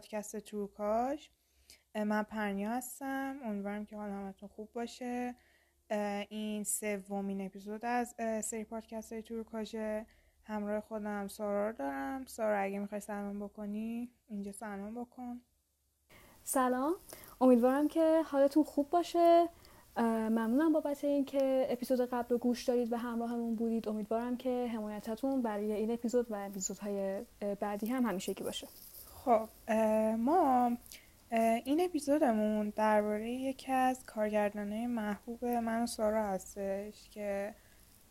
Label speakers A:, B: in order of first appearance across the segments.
A: پادکست تروکاش. من پرنیا هستم. امیدوارم که حال همتون خوب باشه. این سومین اپیزود از سری پادکست های همراه خودم سارا رو دارم. سارا اگه می‌خوای سلام بکنی اینجا سلام بکن.
B: سلام. امیدوارم که حالتون خوب باشه. ممنونم بابت اینکه اپیزود قبل رو گوش دارید و همراهمون بودید. امیدوارم که حمایتتون برای این اپیزود و اپیزودهای بعدی هم همیشه که باشه.
A: خب ما این اپیزودمون درباره یکی از کارگردانه محبوب من و سارا هستش که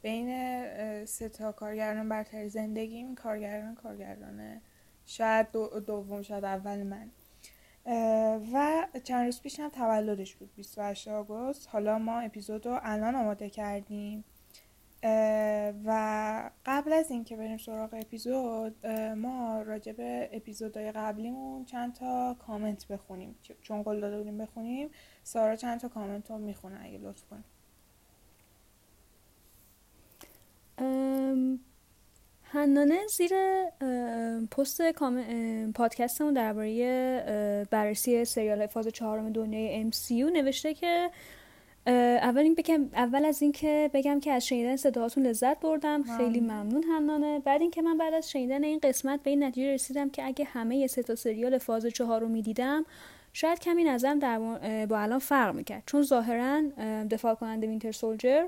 A: بین سه تا کارگردان برتر زندگی این کارگردان کارگردانه شاید دوم شاید اول من. و چند روز پیش هم تولدش بود 28 آگوست. حالا ما اپیزود رو الان آماده کردیم. و قبل از اینکه بریم سراغ اپیزود ما راجع به اپیزودهای قبلیمون چند تا کامنت بخونیم. چون قول داده بودیم بخونیم سارا چند تا کامنت رو می‌خونه اگه لطف کنیم
B: هنانه زیر پست پادکستمون درباره بررسی سریال فاز چهارم دنیای MCU نوشته که اول این بگم اول از اینکه بگم که از شنیدن صداهاتون لذت بردم. خیلی ممنون هنانه بعد اینکه من بعد از شنیدن این قسمت به این نتیجه رسیدم که اگه همه سه تا سریال فاز چهار رو می‌دیدم شاید کمی نظرم در با الان فرق می‌کرد. چون ظاهرا دفاع کننده وینتر سولجر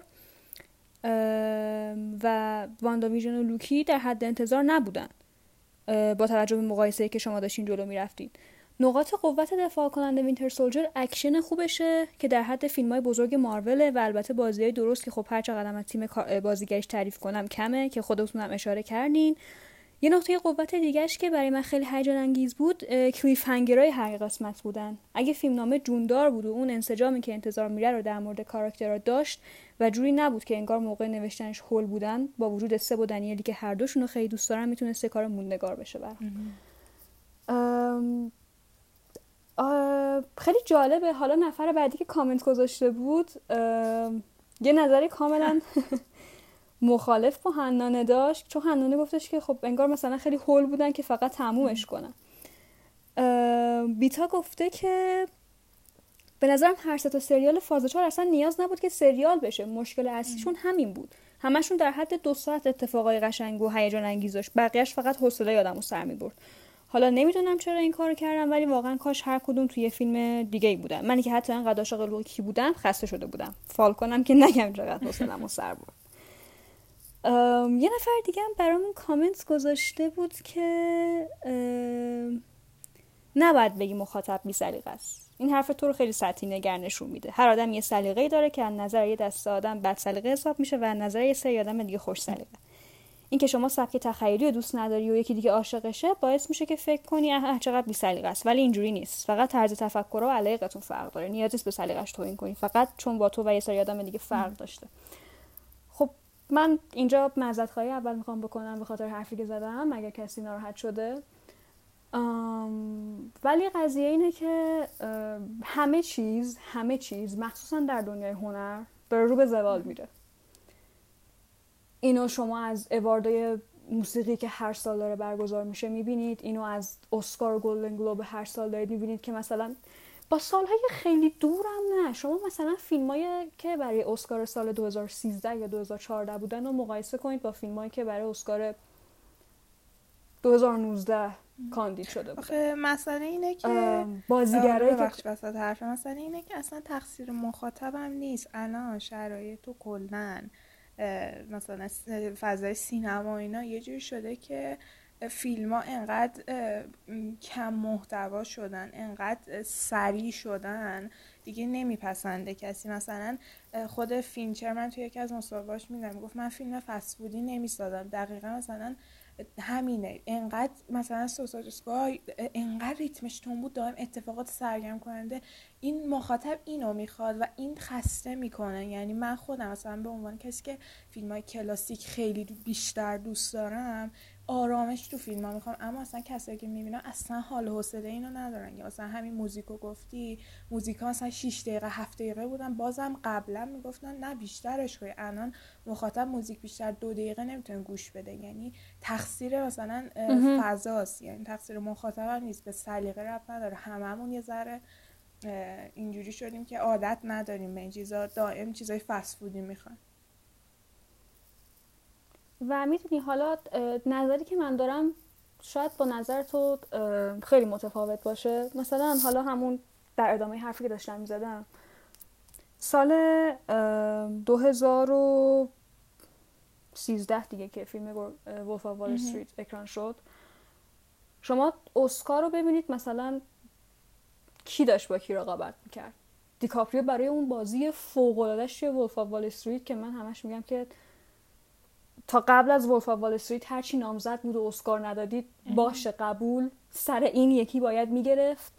B: و واندا ویژن و لوکی در حد انتظار نبودن. با توجه به مقایسه که شما داشتین جلو می‌رفتین. نقاط قوت The Falcon and the Winter Soldier اکشن خوبشه که در حد فیلم های بزرگ مارول و البته بازی های درست که خب هر چقدر از تیم بازیگرش تعریف کنم کمه که خودتون هم اشاره کردین. یه نقطه قوت دیگهش که برای من خیلی هیجان انگیز بود cliffhanger ای هر قسمت بودن. اگه فیلم نامه جوندار بود و اون انسجامی که انتظار میره رو در مورد کاراکترها داشت و جوری نبود که انگار موقع نوشتنش هول بودن با وجود سه و دنیلی که هر دوشون رو خیلی دوست دارن می‌تونسته کار موندگار بشه برام. خیلی جالبه. حالا نفر بعدی که کامنت گذاشته بود یه نظری کاملا مخالف با هنانه داشت. چون هنانه گفتش که خب انگار مثلا خیلی هول بودن که فقط تمومش کنن. بیتا گفته که به نظرم هر تا سریال فاز چهار اصلا نیاز نبود که سریال بشه. مشکل اصلیشون همین بود. همشون در حد دو ساعت اتفاقای قشنگ و هیجان انگیز داشت. بقیهش فقط حوصله آدمو سر می‌برد. حالا نمی‌دونم چرا این کارو کردم ولی واقعا کاش هر کدوم توی فیلم دیگه ای بودن. منی که حتی انقدر عاشق لوکی بودم خسته شده بودم. فال کنم که نگم چقدر حوصله‌مو سر برد. یه نفر دیگه هم برامون کامنت گذاشته بود که نباید بگی مخاطب بی است. این حرف تو رو خیلی سطحی نگر نشون میده. هر آدم یه سلیقه‌ای داره که از نظر یه دست آدم بد سلیقه حساب میشه و از نظر یه سری آدم دیگه خوش سلیقه. اینکه شما سبک تخیلی رو دوست نداری و یکی دیگه عاشقشه باعث میشه که فکر کنی اه چقدر بی سلیقه است. ولی اینجوری نیست. فقط طرز تفکر و علاقتون فرق داره. نیازی به سلیقش توهین کنی. فقط چون با تو و یه سری آدم دیگه فرق داشته. خب من اینجا معذرت خواهی اول می‌خوام بکنم به خاطر حرفی که زدم اگر کسی ناراحت شده. ولی قضیه اینه که همه چیز همه چیز مخصوصا در دنیای هنر داره رو به زوال میره. اینو شما از اواردای موسیقی که هر سال داره برگزار میشه می‌بینید اینو از اسکار و گلدن گلوب هر سال دارید می‌بینید که مثلا با سالهای خیلی دورم نه. شما مثلا فیلمایی که برای اسکار سال 2013 یا 2014 بودن رو مقایسه کنید با فیلمایی که برای اسکار 2019 کاندید شده بود
A: مسئله اینه که
B: بازیگرای
A: بخش وسط حرف مسئله اینه که اصلا تقصیر مخاطبم نیست. الان شرایط و کلن. مثلا فضای سینما اینا یه جوری شده که فیلم ها انقدر کم محتوا شدن انقدر سریع شدن دیگه نمیپسنده کسی. مثلا خود فینچر من توی یکی از مصاحبهاش میگم گفت من فیلم فسفودی نمی‌سازم. دقیقا مثلا همینه. انقدر مثلا سوساج اسکای انقدر ریتمش تون بود دائم اتفاقات سرگرم کننده. این مخاطب اینو می‌خواد و این خسته می‌کنه. یعنی من خودم مثلا به عنوان کسی که فیلم های کلاسیک خیلی بیشتر دوست دارم آرامش تو فیلم ها می‌خوام. اما اصلا کسایی که می‌بینم اصلا حال حوصله اینو ندارن. یا مثلا همین موزیکو گفتی موزیک ها مثلا 6 دقیقه 7 دقیقه بودن. بازم قبلا می‌گفتن نه بیشترش کنی الان مخاطب موزیک بیشتر دو دقیقه نمی‌تونه گوش بده. یعنی تقصیر مثلا فضاست. یعنی تقصیر مخاطب نیست. به سلیقه رب نداره. هممون یه ذره اینجوری شدیم که عادت نداریم به این چیزا. دائم چیزای فست فودی می‌خوان.
B: و می‌تونی حالا نظری که من دارم شاید با نظر تو خیلی متفاوت باشه. مثلا حالا همون در ادامه حرفی که داشتم می‌زدم. سال 2013 دیگه که فیلم Wolf of Wall Street اکران شد شما اسکار رو ببینید مثلا کی داشت با کی رقابت می‌کرد؟ دیکاپریو برای اون بازی فوق العاده‌اش توی Wolf of Wall Street که من همش میگم که تا قبل از Wolf Wall Street هرچی نامزد بود و اسکار ندادید باشه قبول. سر این یکی باید می‌گرفت.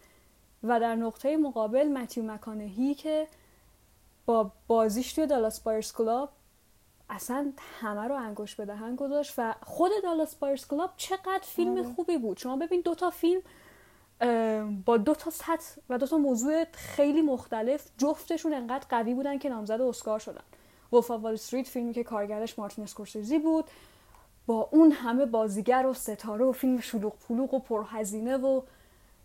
B: و در نقطه مقابل متیو مک‌کانهی که با بازیش توی Dallas Buyers Club اصلا همه رو انگشت به دهن گذاشت و خود Dallas Buyers Club چقدر فیلم آره. خوبی بود. شما ببین دوتا فیلم با دو تا سطح و دو تا موضوع خیلی مختلف جفتشون انقدر قوی بودن که نامزد اسکار شدن. Wolf Street فیلمی که کارگردانش مارتین اسکورسیزی بود. با اون همه بازیگر و ستاره و فیلم شلوغ پلوغ و پرهزینه و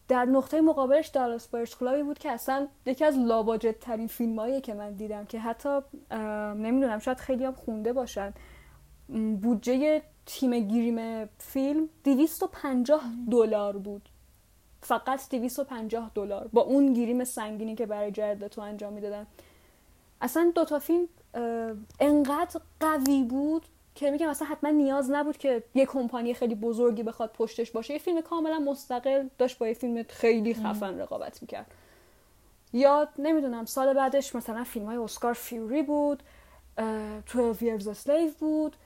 B: در نقطه مقابلش دالاس بایرز کلابی بود که اصلا یکی از لاباجت ترین فیلمایی که من دیدم که حتی نمی‌دونم شاید خیلی هم خونده باشن. بودجه تیم گیریم فیلم 250 دلار بود. فقط 250 دلار. با اون گیریم سنگینی که برای جرد تو انجام می‌دادن. اصلا دوتا فیلم انقدر قوی بود که میگم اصلا حتما نیاز نبود که یه کمپانی خیلی بزرگی بخواد پشتش باشه. یه فیلم کاملا مستقل داشت با یه فیلم خیلی خفن رقابت می‌کرد. یا نمی‌دونم سال بعدش مثلا فیلم های اسکار Fury بود 12 Years a Slave بود.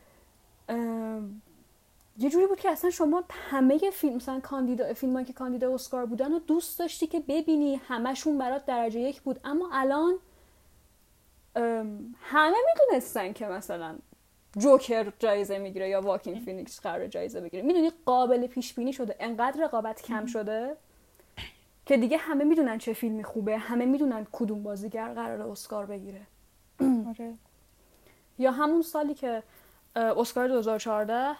B: یه جوری بود که اصلا شما همه فیلم مثلا کاندیدا فیلم که کاندیدا اسکار بودن و دوست داشتی که ببینی همشون برات درجه یک بود. اما الان همه می‌دونستن که مثلا جوکر جایزه می‌گیره یا واکین فینیکس قراره جایزه بگیره. می‌دونی قابل پیش بینی شده؟ انقدر رقابت کم شده که دیگه همه می‌دونن چه فیلمی خوبه همه می‌دونن کدوم بازیگر قرار اسکار بگیره. آره. یا همون سالی که اسکار 2014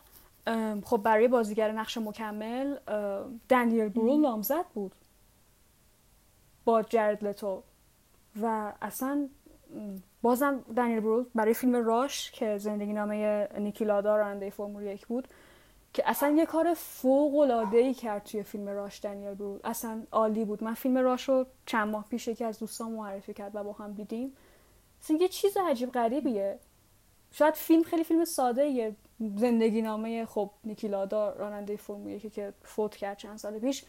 B: خب برای بازیگر نقش مکمل دنیل برول نامزد بود. با جرد لتو. و اصلا بازم دنیل برول برای فیلم راش که زندگی نامه نیکیلادا راننده فرمول یک بود که اصلا یه کار فوق العاده ای کرد توی فیلم راش دنیل برول اصلا عالی بود. من فیلم راش رو چند ماه پیش یکی از دوستان معرفی کرد و با هم دیدیم. اصلا یه چیز عجیب غریبیه. شاید فیلم خیلی فیلم ساده یه زندگی نامه خب نیکیلادا راننده فرمول یکی که فوت کرد چند سال پیش.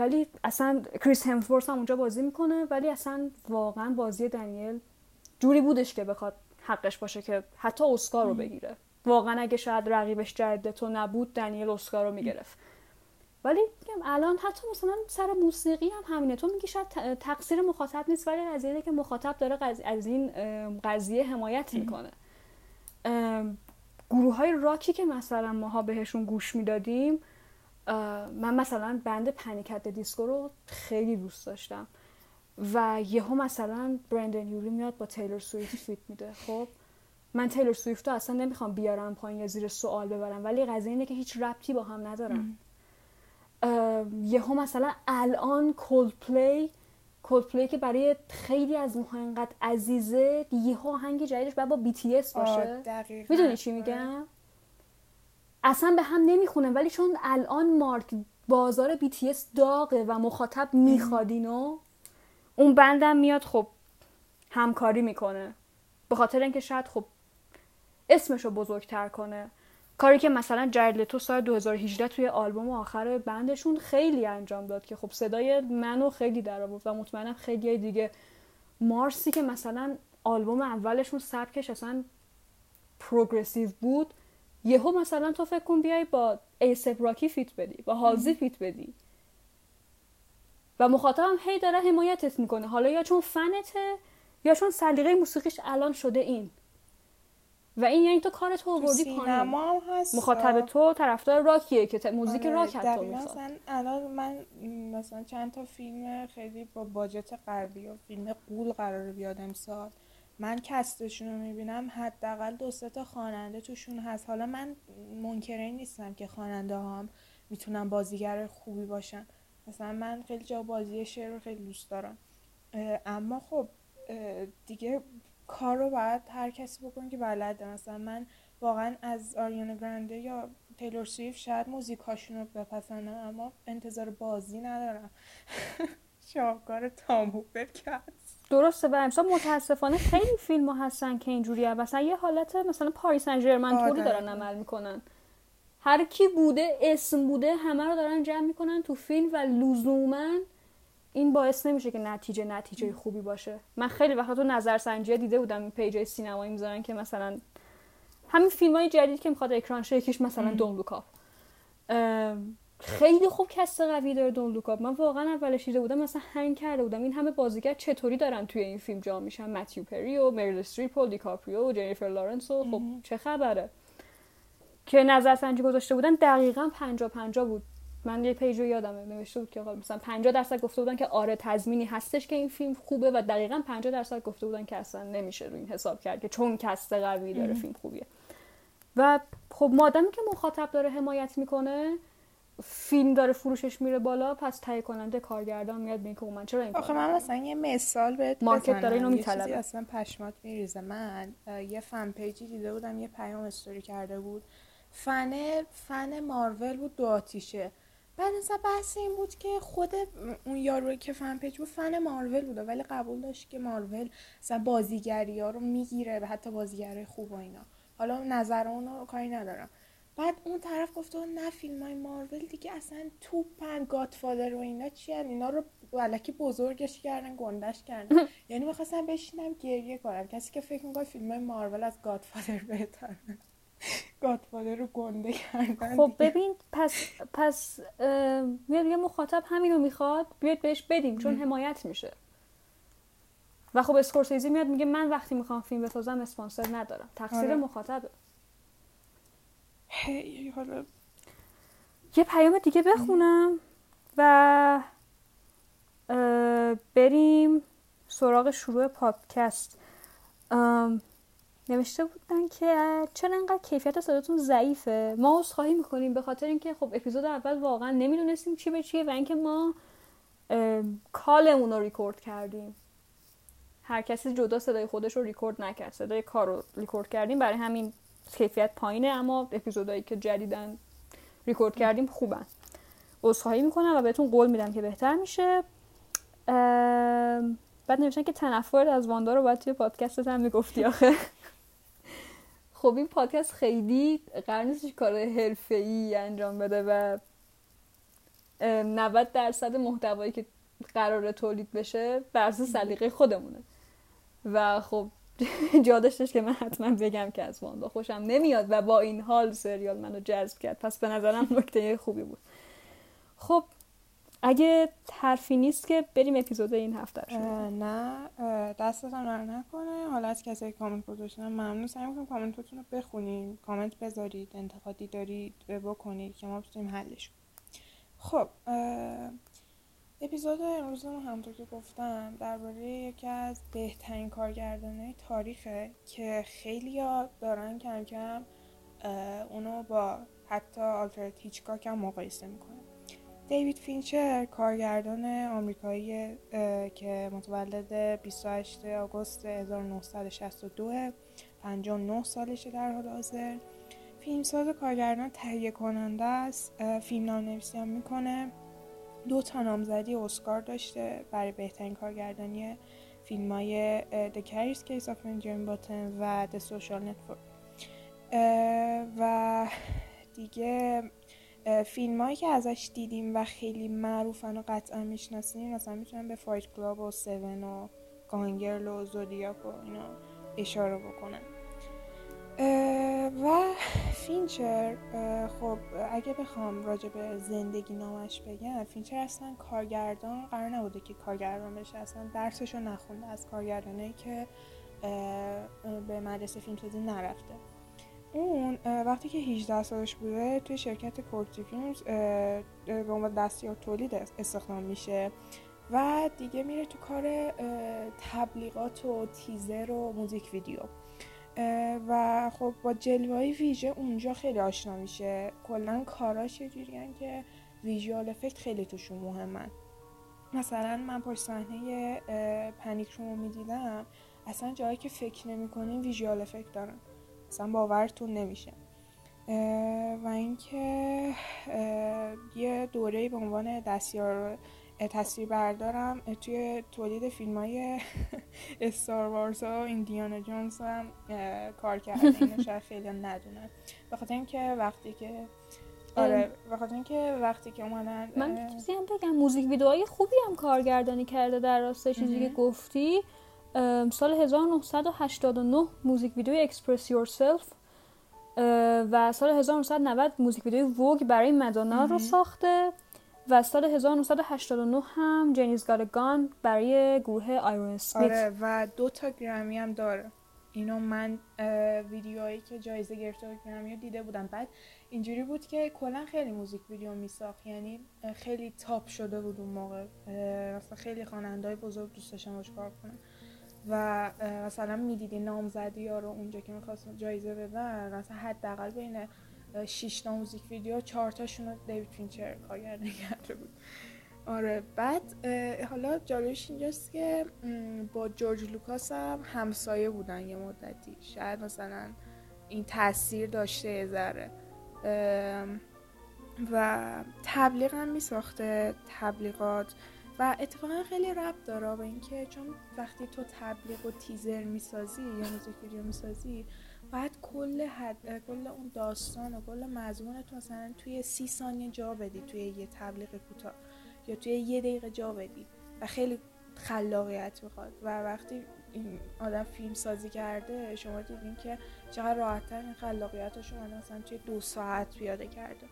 B: ولی اصلا کریس همسورث هم اونجا بازی می‌کنه ولی اصلا واقعا بازی دنیل جوری بودش که بخواد حقش باشه که حتی اسکار رو بگیره. واقعا اگه شاید رقیبش تو نبود دنیل اسکار رو می‌گرفت. ولی میگم الان حتی مثلا سر موسیقی هم همینه. تو میگی شاید تقصیر مخاطب نیست ولی قضیه که مخاطب داره از این قضیه حمایت می‌کنه. گروه های راکی که مثلا ماها بهشون گوش می‌دادیم من مثلا بند پنیکت دیسکو رو خیلی دوست داشتم و یهو مثلا برندن یوری میاد با تیلور سویفت feat میده. خب من تیلور سویفت رو اصلا نمی‌خوام بیارم پایین یا زیر سوال ببرم ولی قضیه اینه که هیچ ربطی با هم ندارن یهو مثلا الان Coldplay Coldplay که برای خیلی از ماها انقدر عزیزه یهو آهنگ جدیدش باید با BTS باشه. می‌دونی چی میگم؟ اصلا به هم نمی‌خونه ولی چون الان مارک بازار بی تی اس داغه و مخاطب می‌خواد اینو اون بندم میاد خب همکاری می‌کنه. به خاطر اینکه شاید خب اسمش رو بزرگتر کنه. کاری که مثلا جرد تو سال 2018 توی آلبوم آخر بندشون خیلی انجام داد که خب صدای منو خیلی در آورد و مطمئنم خیلی دیگه. مارسی که مثلا آلبوم اولشون سبکش اصلا پروگرسیو بود یهو مثلا تو فکر کن بیای با ایسپ راکی فیت بدی با هازی فیت بدی. و مخاطبم هی داره حمایتت می‌کنه. حالا یا چون فنته یا چون سلیقه موسیقیش الان شده این. و این یعنی تو کار تو آوردی
A: پایین.
B: مخاطب تو طرفدار راکیه که موزیک آره راک حتی
A: مثلا. الان من مثلا چند تا فیلم خیلی با باجت غربی و فیلم قول قرار بیاد امسال. من کستشون رو می‌بینم حداقل دو سه تا خواننده توشون هست. حالا من منکره نیستم که خواننده هم می‌تونن بازیگر خوبی باشن. مثلا من خیلی جا بازی شعر رو خیلی دوست دارم. اما خب دیگه کار رو باید هر کسی بکنه که بلده. مثلا من واقعا از آریانا گرانده یا تیلور سویف شاید موزیک هاشون رو بپسندم اما انتظار بازی ندارم. شاهکار تامو کرد
B: درسته و امسال متاسفانه خیلی فیلم ها هستن که اینجوری مثلا یه حالت مثلا پاریس سن ژرمن طوری دارن عمل می‌کنن. هر کی بوده اسم بوده همه رو دارن جمع می‌کنن تو فیلم و لزوما این باعث نمیشه که نتیجه نتیجه خوبی باشه. من خیلی وقتا تو نظرسنجی دیده بودم این پیج سینمایی می‌ذارن که مثلا همین فیلم های جدید که می‌خواد اکران شه یکیش مثلا Don't Look Up خیلی خوب cast قوی داره Don't Look Up من واقعا اولش دیده بودم مثلا هنگ کرده بودم. این همه بازیگر چطوری دارن توی این فیلم جا میشن؟ متیو پری و مریل استریپ و دیکاپریو و جنیفر لارنس و خب چه خبره؟ که نظرسنجی گذاشته بودن دقیقا پنجاه پنجاه بود. من یه پیج رو یادمه نوشته بود که مثلا 50 درصد گفته بودن که آره تضمینی هستش که این فیلم خوبه و دقیقا 50 درصد گفته بودن که اصلا نمیشه رو این حساب کرد که چون cast قوی داره فیلم خوبیه. و خب مادامی که مخاطب داره حمایت می‌کنه فیلم داره فروشش میره بالا پس تهیه کننده کارگردان میاد میگه من چرا این
A: آخه من مثلا یه مثال بهت
B: market داره اینو
A: میطلبه. اصلا پشمات میریزه. من یه fan page ی دیده بودم یه پیام استوری کرده بود. fan fan Marvel بود دو آتیشه. بعد مثلا بحث این بود که خود اون یارو که fan page بود fan Marvel بوده ولی قبول داشت که مارول مثلا بازیگری ها رو می‌گیره و حتی بازیگرای خوب و اینا. حالا نظر اون رو کاری ندارم. بعد اون طرف گفته نه فیلم های مارول دیگه اصلا توپن گادفادر و اینا چی هن؟ اینا رو ولکی بزرگش کردن گندش کردن. یعنی می‌خواستم بشینم گریه کنم. کسی که فکر می‌کنه فیلم های مارول از گادفادر بهتره. گادفادر رو گنده کردن
B: خب ببین پس پس یه مخاطب همینو می‌خواد. بیاد بهش بدیم چون حمایت میشه. و خب اسکورسیزی میاد میگه من وقتی می‌خوام فیلم بسازم اسپانسر ندارم. تقصیر آره. مخاطبه.
A: هی حالا.
B: یه پیام دیگه بخونم و بریم سراغ شروع پادکست. نوشته بودن که چرا انقدر کیفیت صداتون ضعیفه؟ ما خواهی می‌کنیم به خاطر اینکه خب اپیزود اول واقعا نمی‌دونستیم چی به چیه و اینکه ما کالمون رو ریکورد کردیم. هر کسی جدا صدای خودش رو ریکورد نکرد. صدای کار رو ریکورد کردیم. برای همین کیفیت پایینه اما اپیزودهایی که جدیدن ریکورد کردیم خوبن. عذرخواهی می‌کنم و بهتون قول میدم که بهتر میشه. بعد نوشتن که تنفر از واندا رو باید توی پادکستت هم می‌گفتی آخه. خب این پادکست خیلی قرار نیستش کار ای انجام بده و 90 درصد محتوایی که قرار تولید بشه بر سلیقه خودمونه. و خب جا داشتش که من حتما بگم که از واندا خوشم نمیاد و با این حال سریال منو جذب کرد. پس به نظرم نکته خوبی بود. خب اگه حرفی نیست که بریم اپیزود این هفته
A: نه دستتان رو نکنه. حالا از کسی کامنت گذاشتن ممنون. سعی می‌کنم کامنتتون رو بخونیم. کامنت بذارید انتقادی دارید بکنید که ما بتونیم حلش خب اپیزود امروز هم همونطور که گفتم درباره یکی از بهترین کارگردانه تاریخه که خیلی دارن کم کم اونو با حتی آلفرد هیچکاک هم مقایسه می‌کنن. دیوید فینچر کارگردان آمریکایی که متولد 28 آگوست 1962 59 سالشه در حال حاضر. فیلمساز کارگردان تهیه کننده است. فیلم نامنویسی هم می‌کنه. دو تا نامزدی اسکار داشته برای بهترین کارگردانی فیلم های The Curious Case of Benjamin Button و The Social Network. و دیگه فیلم هایی که ازش دیدیم و خیلی معروفن و قطعا می‌شناسیم مثلا می‌تونم به فایت کلاب و سون و گانگرل و زودیاک و اینا اشاره بکنم. و فینچر خب اگه بخوام راجع به زندگی نامش بگم فینچر اصلا کارگردان قرار نبوده که کارگردان بشه. اصلا درسشو نخونده از کارگردانه که به مدرسه فیلمسازی نرفته. اون وقتی که 18 سالش بوده توی شرکت Korty Films به عنوان دستیار تولید استخدام میشه و دیگه میره تو کار تبلیغات و تیزر و موزیک ویدیو. و خب با جلوه ویژه اونجا خیلی آشنا میشه. کلا کاراش یه که ویژوال افکت خیلی توشون مهمن. مثلا من پشت صحنه پنیک رو می‌دیدم. اصلا جایی که فکر نمی‌کنین ویژوال افکت دارن. اصلا باورتون نمیشه. و اینکه یه دوره به عنوان دستیار تصویر بردارم توی تولید فیلم های Star Wars و Indiana Jones هم کار کرده اینو شاید خیلی ندونن. به خاطر اینکه وقتی که آره به خاطر اینکه وقتی که اومدن
B: من چیزی هم بگم music video های خوبی هم کارگردانی کرده در راستای چیزی که گفتی. سال 1989 music video Express Yourself و سال 1990 موزیک ویدیو ووگ برای مدانا رو ساخته. و سال 1989 هم جنیز گان برای گروه آیرون سمیت.
A: آره و دو تا گرمی هم داره. اینو من ویدیوهایی که جایزه گرفته گرمی دیده بودم. بعد اینجوری بود که کلا خیلی موزیک ویدیو میساخت. یعنی خیلی تاپ شده بود اون موقع. مثلا خیلی خواننده های بزرگ دوست داشتن باش کار کنن و مثلا می‌دیدی نامزدی ها رو اونجا که می‌خواستن جایزه بدن مثلا حداقل بین 6 تا music video چهار تاشون رو دیوید فینچر کارگردانی کرده بود. آره بعد حالا جالبش اینجاست که با جورج لوکاس هم همسایه بودن یه مدتی. شاید مثلا این تاثیر داشته ذره. و تبلیغ هم می ساخته تبلیغات. و اتفاقا خیلی رب داره به اینکه چون وقتی تو تبلیغ و تیزر می‌سازی یا موزیک ویدیو می‌سازی بعد کل حد کل اون داستان و کل مضمون تو مثلا توی سی ثانیه جا بدی توی یه تبلیغ کوتاه یا توی یه دقیقه جا بدی و خیلی خلاقیت می‌خواد. و وقتی این آدم فیلم سازی کرده شما دیدین که چقدر راحتتر این خلاقیت رو شما مثلا توی دو ساعت پیاده کرده.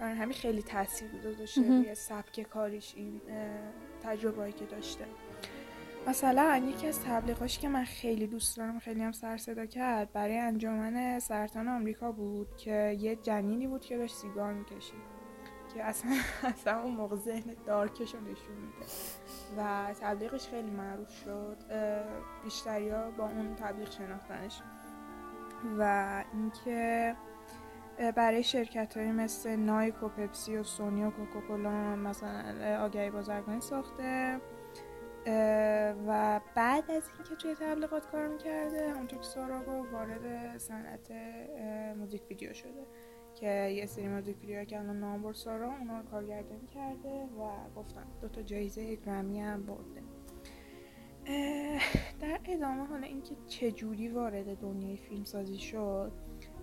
A: برای همین خیلی تاثیر گذاشته روی سبک کاریش این تجربه که داشته. مثلا یکی از تبلیغاش که من خیلی دوست دارم خیلی هم سر صدا کرد برای انجمن سرطان آمریکا بود که یه جنینی بود که داشت سیگار می‌کشید که اصلا اصلا اون موقع ذهن دارکش رو نشون میده. و تبلیغش خیلی معروف شد. بیشتری ها با اون تبلیغ شناختنش. و اینکه برای شرکت های مثل نایک و پپسی و سونی و کوکاکولا مثلا آگهی بازرگانی ساخته. و بعد از اینکه توی تبلیغات کار می‌کرده همونطور که ساراگو وارد صنعت موزیک ویدیو شده که یه سری موزیک ویدیو که الان نام سارا اونا رو کارگردانی کرده و گفتم دو تا جایزه گرمی هم برده. در ادامه حالا اینکه چجوری وارد دنیای فیلم سازی شد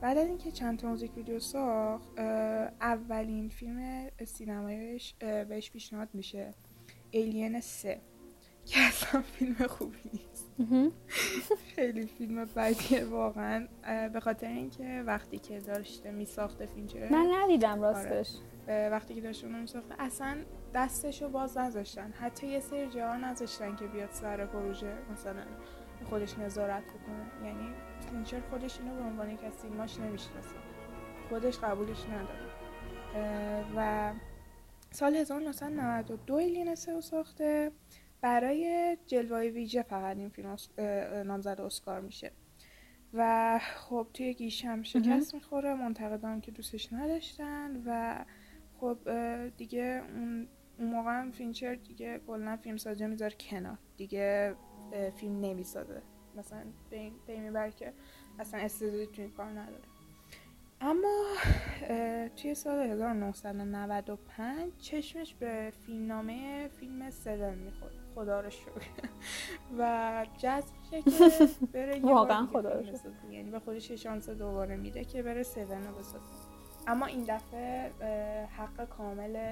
A: بعد از اینکه چند تا music video ساخت اولین فیلم سینمایش بهش پیشنهاد میشه Alien سه. که اصلا فیلم خوبی نیست. خیلی فیلم بدیه واقعا. به خاطر اینکه وقتی که داشته میساخته فینچر
B: من ندیدم راستش.
A: آره. وقتی که داشته اونو میساخته اصلا دستشو باز نذاشتن. حتی یه سری جاها نذاشتن که بیاد سر پروژه مثلا خودش نظارت بکنه. یعنی فینچر خودش اینو به عنوان کسی ماش نمی‌شناسه. خودش قبولش نداره. و سال 1992 لینسه ساخته. برای جلوه ویژه فقط این فیلم نامزد اسکار میشه. و خب توی گیشم شکست می‌خوره منتقدان که دوستش نداشتن و خب دیگه اون موقع هم فینچر دیگه کلا فیلم سازی می‌ذاره کنار. دیگه فیلم نمی‌سازه. مثلا به این که اصلا استعدادی توی این کار نداره. اما توی سال 1995 چشمش به فیلمنامه فیلم سون می‌خورد. خدا رو شکر. و جذب میشه که بره
B: واقعا خدا رو
A: یعنی به خودش شانس دوباره میده که بره سون رو بسازه. اما این دفعه حق کامل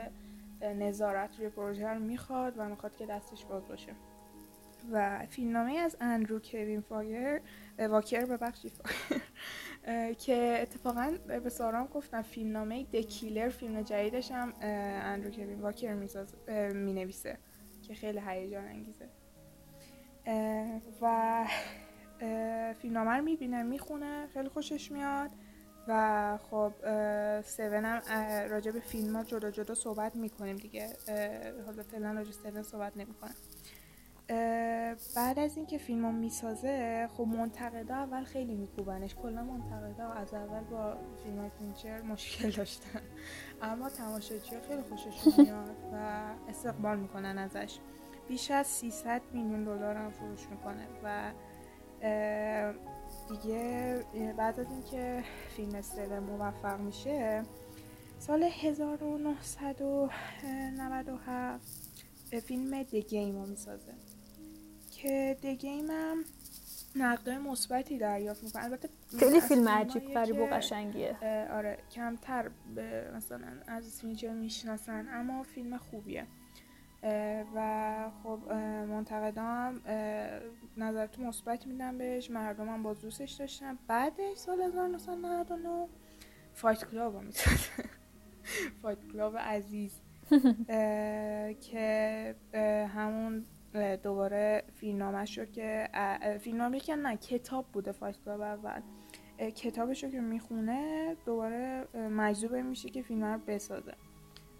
A: نظارت روی پروژه رو می‌خواد و می‌خواد که دستش باز باشه. و فیلمنامه از اندرو کوین فایر واکر ببخشید که اتفاقا به سارام گفتم فیلمنامه دکیلر فیلم جدیدش هم اندرو کوین واکر می نویسه که خیلی هیجان انگیزه. و فیلمنامه رو می‌بینه می‌خونه خیلی خوشش میاد. و خب سون هم راجع به فیلم ها جدا جدا صحبت می‌کنیم دیگه. حالا فعلا راجع سون صحبت نمی‌کنم. بعد از اینکه فیلم رو می‌سازه خب منتقدا اول خیلی میکوبنش. کلا منتقدا از اول با فیلم های فینچر مشکل داشتن. اما تماشاچی خیلی خوششون میاد و استقبال می‌کنن ازش. بیش از 300 میلیون دلار هم فروش می‌کنه و دیگه بعد از اینکه فیلم سوم موفق میشه سال 1997 فیلم دگیم رو می‌سازه. که دگیم هم نقدای مثبتی دریافت می‌کنه. البته
B: خیلی فیلم عجیب غریب و قشنگیه.
A: آره کمتر به مثلا از فینچر می‌شناسن اما فیلم خوبیه. و خب منتقدام نظرات مثبت میدن بهش مردم هم باز دوستش داشتن. بعدش سال 1999 Fight Club رو Fight Club عزیز. که همون دوباره فیلمنامه شد که فیلمنامه که نه کتاب بوده Fight Club اول. کتابش رو که می‌خونه دوباره مجذوب میشه که فیلم رو بسازه.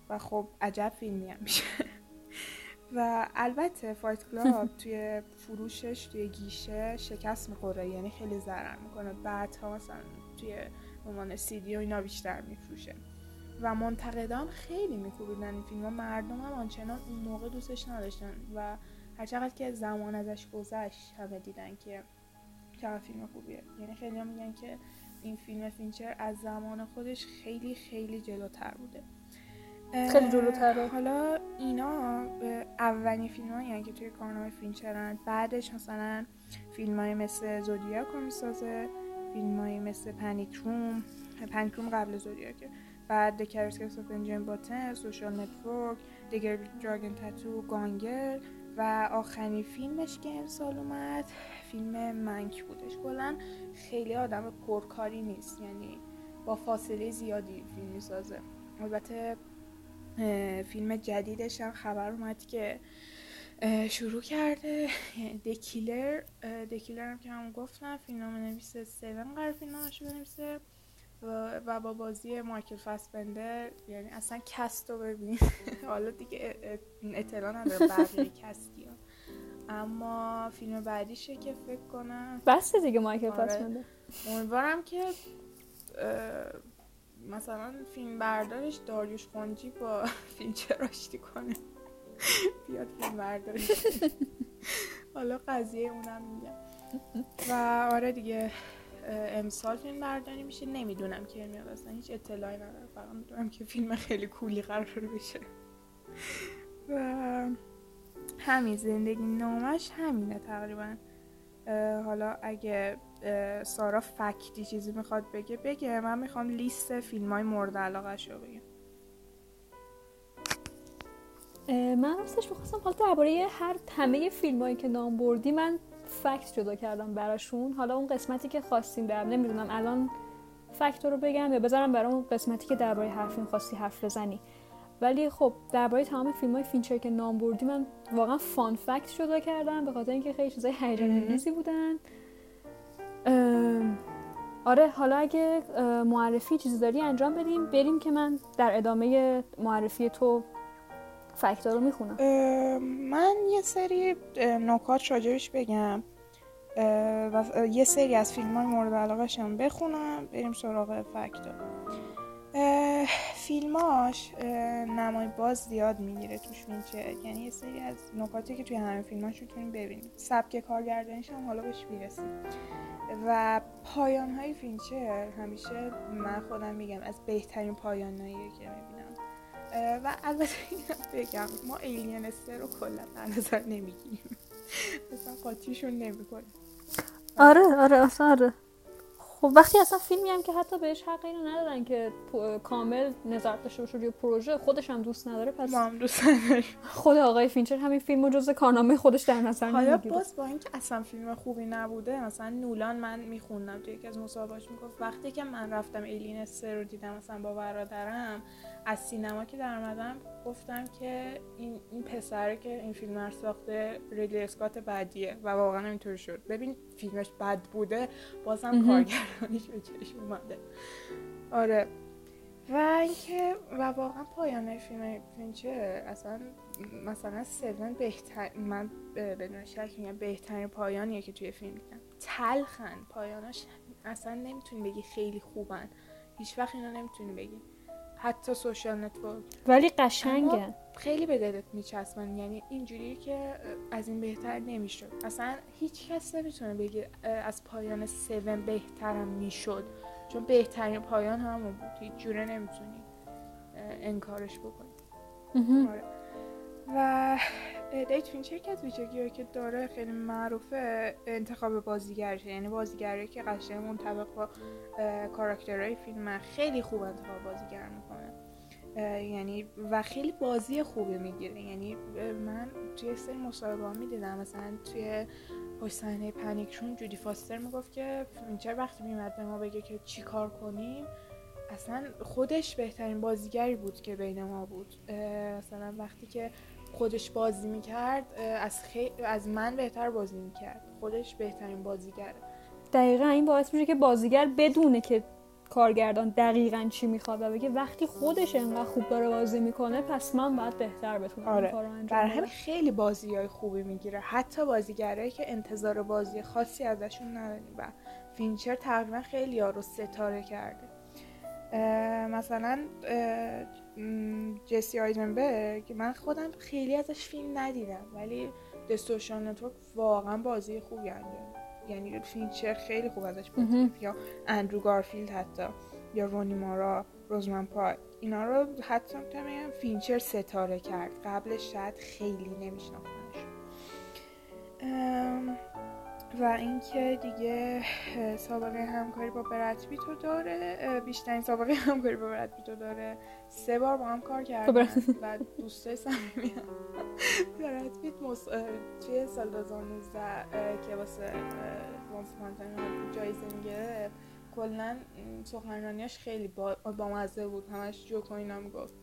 A: و خب عجب فیلمی هم میشه. و البته فایت کلاب توی فروشش توی گیشه شکست می‌خوره یعنی خیلی ضرر می‌کنه. بعدها مثلا توی عنوان سیدی و اینا بیشتر میفروشه. و منتقدان خیلی میکوبیدن این فیلم و مردم هم آنچنان اون موقع دوستش نداشتن. و هرچقدر که زمان ازش گذشت همه دیدن که چقدر فیلم خوبیه. یعنی خیلی هم میگن که این فیلم فینچر از زمان خودش خیلی خیلی جلوتر بوده.
B: خیلی جلوتره.
A: حالا اینا اولین فیلم هایی که توی کارنامه فینچرن بعدش مثلا فیلم های مثل Zodiac رو می‌سازه فیلم های مثل Panic Room Panic Room قبل Zodiac ه. بعد دکرسکس اف انجین باتن سوشال نتورک دیگر دراگن تاتو گانگر و آخرین فیلمش که امسال اومد فیلم منک بودش. کلا خیلی آدم پرکاری نیست یعنی با فاصله زیادی فیلم می‌سازه. البته فیلم جدیدش هم خبر اومد که شروع کرده. دکیلر دکیلر هم که هم گفتم فیلم نویسه سیون قرار فیلم بنویسه. و با بازی مایکل فاسبندر یعنی اصلا کست رو ببین. حالا دیگه اطلاع نداره بقیه کستی ها. اما فیلم بعدیشه که فکر کنم.
B: بس دیگه مایکل آره. فاسبندر
A: امیدوارم که مثلا فیلم بردارش داریوش خونجی با فیلم آشتی کنه. بیاد فیلم بردارش. حالا قضیه اونم میگم. و آره دیگه. امسال فیلم برداری میشه نمی‌دونم که میاد اصلا هیچ اطلاعی ندارم. فقط می‌دونم که فیلم خیلی کولی قرار بشه. و همین زندگی نامش همینه تقریبا. حالا اگه سارا فکتی چیزی می‌خواد بگه بگه. من می‌خوام لیست فیلم های مورد علاقه رو بگم.
B: من راستش می‌خواستم حالا درباره هر همه فیلم هایی که نام بردی من فکت جدا کردم براشون. حالا اون قسمتی که خواستیم برم نمی‌دونم الان فکت رو بگم یا بذارم برای اون قسمتی که درباره هر فیلم خواستی حرف بزنی. ولی خب درباره تمام فیلم های فینچر که نام بردی من واقعا فان فکت جدا کردم به خاطر اینکه خیلی چیزای هیجان انگیزی بودن. آره حالا اگه معرفی چیزی داری انجام بدیم. بریم که من در ادامه معرفی تو فکتا رو می‌خونم.
A: من یه سری نکات راجبش بگم. و یه سری از فیلم های مورد علاقه هم بخونم. بریم سراغ فکتا فیلماش نمای باز زیاد می‌گیره توش فینچر یعنی یه سری از نکاتی که توی همه فیلماش می‌تونیم ببینیم. سبک کارگردانیش هم حالا بهش می‌رسیم و پایان های فینچر همیشه من خودم میگم از بهترین پایان که می‌بینم. و البته بگم ما Alien سه رو کلا در نظر نمی‌گیریم. مثلا قاطیشون نمی‌کنیم
B: آره آره آره. خب وقتی اصلا فیلمی هم که حتی بهش حق اینو ندارن که کامل نظارت داشته باشه روی پروژه خودش هم دوست نداره پس
A: ما هم دوست نداریم.
B: خود آقای فینچر همین فیلمو جز کارنامه خودش در نظر
A: حالا باز با اینکه اصلا فیلم خوبی نبوده مثلا نولان من میخوندم توی یکی از مصاحبهاش می‌گفت وقتی که من رفتم Alien سه رو دیدم مثلا با برادرم از سینما که در اومدم گفتم که این این پسره که این فیلم رو ساخته ریدلی اسکات بعدیه و واقعا اینطوری شد. ببین فیلمش بد بوده بازم
B: مهم.
A: کارگردانیش به چشم اومده آره. و اینکه و واقعا پایان فیلم فینچر اصلا مثلا Seven بهتر من بدون شک میگم بهترین پایانیه که توی فیلم دیدم. تلخن پایاناش اصلا نمی‌تونی بگی خیلی خوبن. هیچ وقت اینا نمی‌تونی بگی. حتی Social Network.
B: ولی قشنگن
A: خیلی به دلت میچسبن. یعنی اینجوری که از این بهتر نمی‌شد. اصلا هیچ کس نمی‌تونه بگه از پایان Seven بهترم می‌شد. چون بهترین پایان همون بود. هیچ جوره نمی‌تونی انکارش بکنی. آره. و دیوید فینچر که از ویژگی‌هایی که داره خیلی معروفه انتخاب بازیگرشه. یعنی بازیگری که قشنگ منطبق با کاراکترهای فیلم خیلی خوب انتخاب بازیگر می‌کنه. یعنی و خیلی بازی خوبی می‌گیره. یعنی من توی سری مصاحبه ها می‌دیدم مثلا توی پشت پنیکشون جودی فاستر می‌گفت که فینچر وقتی میمد به ما بگه که چی کار کنیم اصلا خودش بهترین بازیگری بود که بین ما بود. مثلا وقتی که خودش بازی می‌کرد از, خی... از من بهتر بازی می‌کرد. خودش بهترین بازیگره
B: دقیقا این باعث میشه که بازیگر بدونه که کارگردان دقیقا چی می‌خواد و بگه وقتی خودش انقدر خوب داره بازی می‌کنه پس من باید بهتر بتونم
A: آره.
B: کارو انجام بدم
A: همین خیلی بازی های خوبی می‌گیره حتی بازیگرایی که انتظار بازی خاصی ازشون نداریم و فینچر تقریبا خیلی ها رو ستاره کرده اه، مثلا اه، جسی آیزنبرگ من خودم خیلی ازش فیلم ندیدم ولی The Social Network واقعا بازی خوبی انجام. یعنی فینچر خیلی خوب ازش. کرد. یا اندرو گارفیلد حتی یا رونی مارا رزاموند پایک اینا رو حتی می‌تونم بگم فینچر ستاره کرد قبلش شاید خیلی نمیشناختنش و اینکه دیگه سابقه همکاری با برد پیتو داره. بیشترین سابقه همکاری با برد پیتو داره. سه بار با هم کار کردن
B: برد.
A: و دوستای صمیمی. هم برد پیت مص... توی سال 2019 اه، که واسه Once جایزه می‌گرفت کلا سخنرانیاش خیلی با بامزه بود. همش جوک و اینا می‌گفت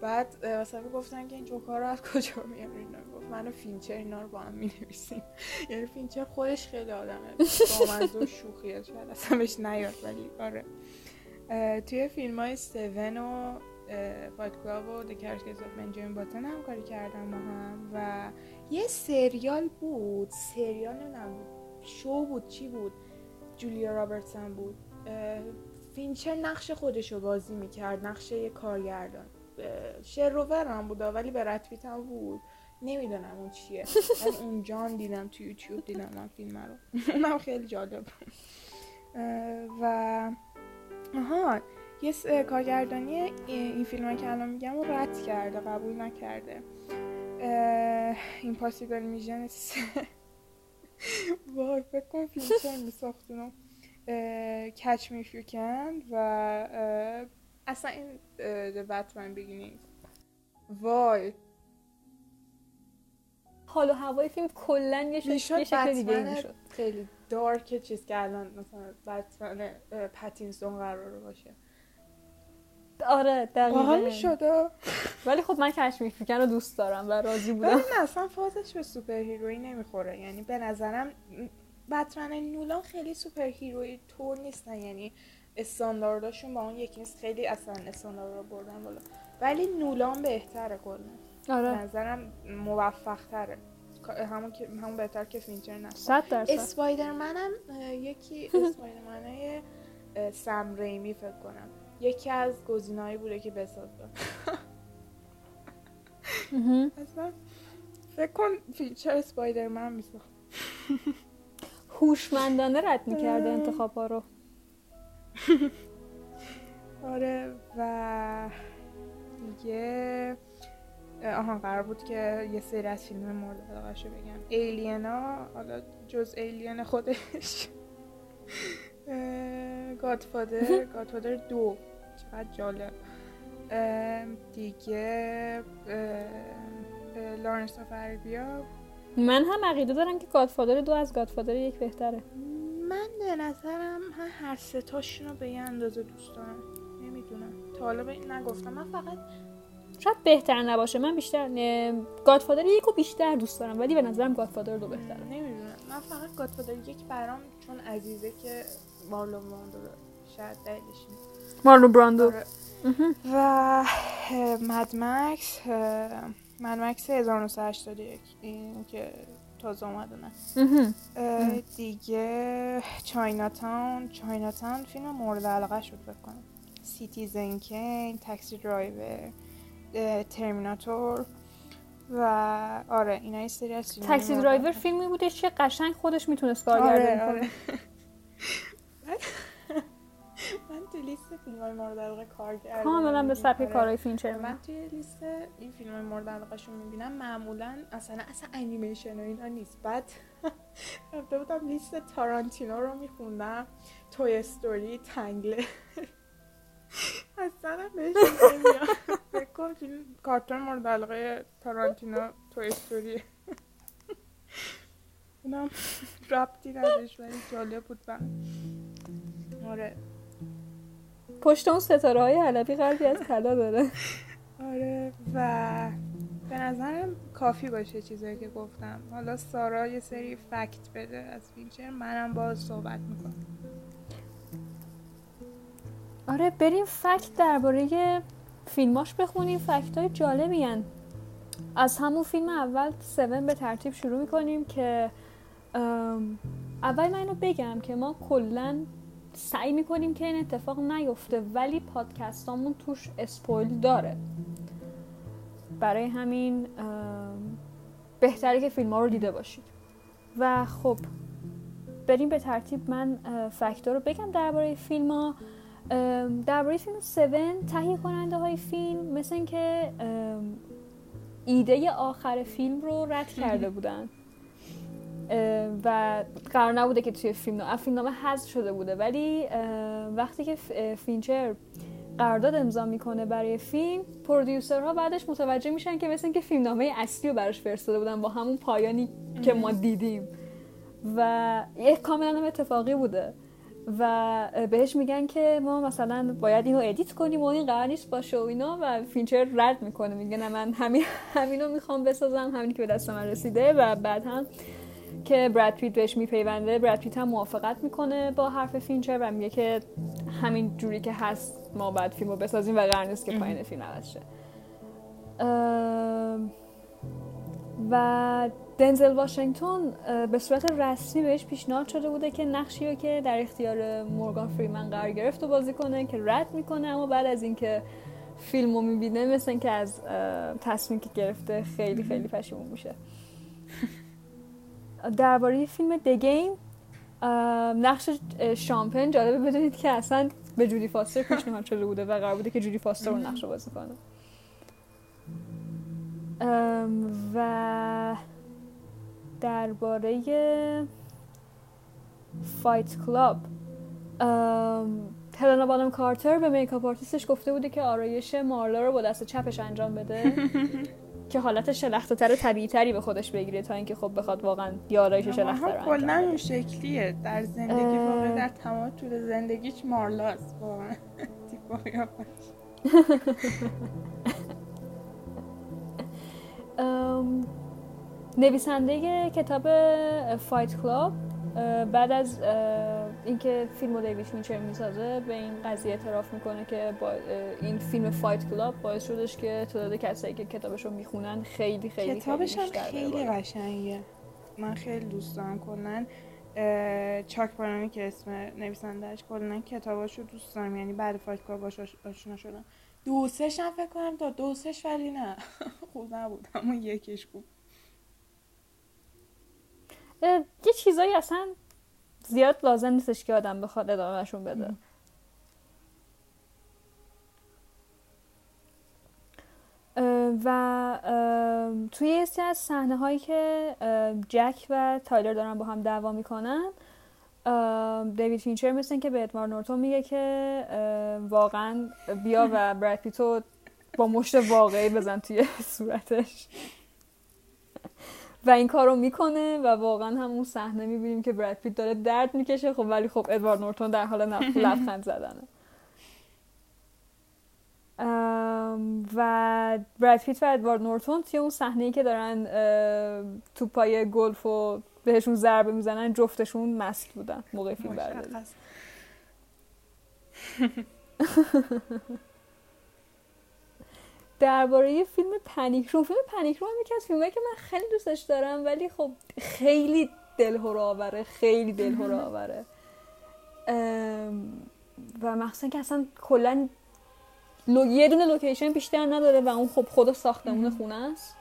A: بعد مثلا گفتن که این جوکا رو از کجا میاری اینا می‌گفت من و فینچر اینا رو با هم می‌نویسیم. یعنی فینچر خودش خیلی آدمه. بامزه و شوخیه شاید اصلا بهش نیاد ولی آره. توی فیلم های Seven و Fight Club و Case of Benjamin Button هم کاری کردم با هم و یه سریال بود. سریال نمی‌دونم شو بود چی بود؟ جولیا رابرتسن بود. فینچر نقش خودش رو بازی می‌کرد نقش یه کارگردان. شروور هم بود ولی به رتبیت هم بود. نمی‌دونم اون چیه. من اونجا دیدم تو یوتیوب دیدم من فیلم رو. اونم خیلی جالب و آها یه س- کارگردانی این فیلم که الان میگم رو رد کرده قبول نکرده. این پاسیبل میژن وای فکر کن فیلم میساخت اونو کچ می کن و اصلا این بتمن بگینینگ وای.
B: حال و هوای فیلم کلا یه شکل, یه شکل دیگه می‌شد.
A: خیلی دارک چیز که الان مثلا بتمن پتینسون قراره باشه.
B: آره
A: باحال
B: دقیقا
A: می‌شد
B: ولی خب من Catch Me If You Can رو دوست دارم و راضی
A: ولی
B: بودم.
A: نه اصلا فازش به superhero ی نمی‌خوره. یعنی به نظرم بتمن نولان خیلی superhero ی طور نیستن. یعنی استاندارداشون با اون یکی نیست. خیلی اصلا استاندارد رو بردن بالا. ولی نولان بهتره کلا.
B: آره.
A: نظرم موفق تره همون که همون بهتر که فینچر نه
B: صد درصد.
A: اسپایدرمن هم اه، یکی اسپایدرمن های سم ریمی فکر کنم. یکی از گزینه‌هایی بوده که بسازه
B: مهم.
A: اصلا فکر کن فینچر اسپایدرمن میساخت.
B: هوشمندانه رد می‌کرده. انتخاب رو.
A: آره و دیگه آها قرار بود که یه سری از فیلم مورد علاقه‌ش رو بگم. ایلینا حالا جز ایلین خودش. گادفادر گادفادر دو. چقدر جالب. دیگه لارنس فریبیا
B: من هم عقیده دارم که گادفادر دو از گادفادر یک بهتره.
A: من به نظرم هر ستاشون رو به یه اندازه دوست دارم. نمی‌دونم. تا حالا به این نگفتم. من فقط
B: شاید بهتر نباشه. من بیشتر Godfather یکو بیشتر دوست دارم. ولی به نظرم Godfather دو بهتره.
A: نمی‌دونم. من فقط Godfather یک برام چون عزیزه که مارلون براندو شاید دلیلش
B: مارلون براندو. آره.
A: و Mad Max Mad Max 1981 این که تازه اومده نه دیگه Chinatown Chinatown فیلم مورد علاقه شد بکنم Citizen Kane Taxi Driver Terminator و آره اینا یه سری از
B: Taxi Driver فیلمی بوده که قشنگ خودش می‌تونست کارگردانی آره، آره.
A: من توی لیست فیلم های مورد علاقه کار کردم.
B: کاملا به سبک آره. کارهای فینچر
A: من توی لیست این فیلم های مورد علاقه می‌بینم. معمولا اصلا اصلا انیمیشن و اینا نیست. بعد رفته بودم لیست تارانتینو رو میخوندم. Toy Story تنگله اصلا بهش نمیاد فیلم کارتون مورد علاقه تارانتینو Toy Story. اونم ربطی نداشت ولی جالب بود آره.
B: پشت اون ستاره های حلبی قلبی از طلا داره.
A: آره و به نظرم کافی باشه چیزایی که گفتم. حالا سارا یه سری fact بده از فینچر منم باز صحبت می‌کنم.
B: آره بریم فکت درباره فیلماش بخونیم. فکت های جالبی هن. از همون فیلم اول سون به ترتیب شروع می‌کنیم که اول من اینو بگم که ما کلا سعی می‌کنیم که این اتفاق نیفته ولی پادکستامون توش اسپویل داره. برای همین بهتره که فیلم ها رو دیده باشید. و خب بریم به ترتیب من فکتور رو بگم درباره فیلم ها درباره فیلم 7 تهیه کننده های فیلم مثل اینکه ایده آخر فیلم رو رد کرده بودن. و قرار نبوده که توی فیلم نامه فیلم نامه حذف شده بوده. ولی وقتی که فینچر قرارداد امضا می‌کنه برای فیلم پرودیوسرها بعدش متوجه میشن که مثل اینکه فیلم نامه اصلی رو براش فرستاده بودن با همون پایانی که ما دیدیم. و یک کاملا هم اتفاقی بوده. و بهش میگن که ما مثلا باید اینو edit کنیم و این قرار نیست باشه و اینا و فینچر رد می‌کنه. میگه نه من همین همینو می‌خوام بسازم همینی که به دست من رسیده و بعد هم که براد پیت بهش میپیونده. براد پیت هم موافقت می‌کنه با حرف فینچر و میگه که همین جوری که هست ما باید فیلم رو بسازیم و قرار نیست که پایان فیلم عوض شه. و دنزل واشنگتون به صورت رسمی بهش پیشنهاد شده بوده که نقشی رو که در اختیار مورگان فریمن قرار گرفت و بازی کنه که رد می‌کنه. اما بعد از اینکه فیلم رو می‌بینه مثل اینکه از تصمیم که گرفته خیلی خیلی پشیمون میشه. درباره فیلم دگیم نقش شامپن جالبه بدونید که اصلا به جودی فاستر پیشنهاد شده بوده و قرار بوده که جودی فاستر رو نقش بازی کنه. و درباره فایت کلاب هلنا بونهام کارتر به makeup artist ش گفته بوده که آرایش مارلا رو با دست چپش انجام بده. که حالت شلخته تر طبیعی تری به خودش بگیره تا اینکه خب بخواد واقعا آرایش شلخته رو
A: کلا اون شکلیه. در زندگی واقعا در تمام طول زندگیش مارلاست واقعا.
B: نویسنده کتاب فایت کلاب بعد از اینکه فیلم دیوید فینچر می‌سازه به این قضیه اعتراف می‌کنه که با این فیلم فایت کلاب باعث شدش که تعداد کسایی که کتابش رو می‌خونن خیلی خیلی
A: کتابش هم خیلی قشنگه. من خیلی دوست دارم کلا چاک پالانیک که اسم نویسندهش کلا کتاباش رو دوست دارم. یعنی بعد فایت کلاب باش آشنا شدم. دو سش هم فکر کنم تا دو سش ولی نه. خوب نبود. اما یکیش بود.
B: یه چیزایی اصلا زیاد لازم نیستش که آدم بخواد ادامهشون بده. و توی یه از صحنه هایی که جک و تایلر دارن با هم دعوا می‌کنن دیوید فینچر مثل که به ادوارد نورتون میگه که واقعا بیا و براد پیتو با مشت واقعی بزن توی صورتش. و این کار رو می‌کنه و واقعا هم اون صحنه می‌بینیم که براد پیت داره درد می‌کشه خب ولی خب ادوارد نورتون در حال لبخند زدنه. و براد پیت و ادوارد نورتون توی اون صحنه ای که دارن توپای گلف و بهشون ضربه می‌زنن جفتشون مست بودن موقع فیلم برداری درباره فیلم پنیک روم فیلم پنیک روم هم یکی از فیلمایی که من خیلی دوستش دارم ولی خب خیلی دلهره آوره خیلی دلهره آوره. و مخصوصا که اصلا کلا لو... یه دونه لوکیشن بیشتر نداره و اون خب خود ساختمون خونه است.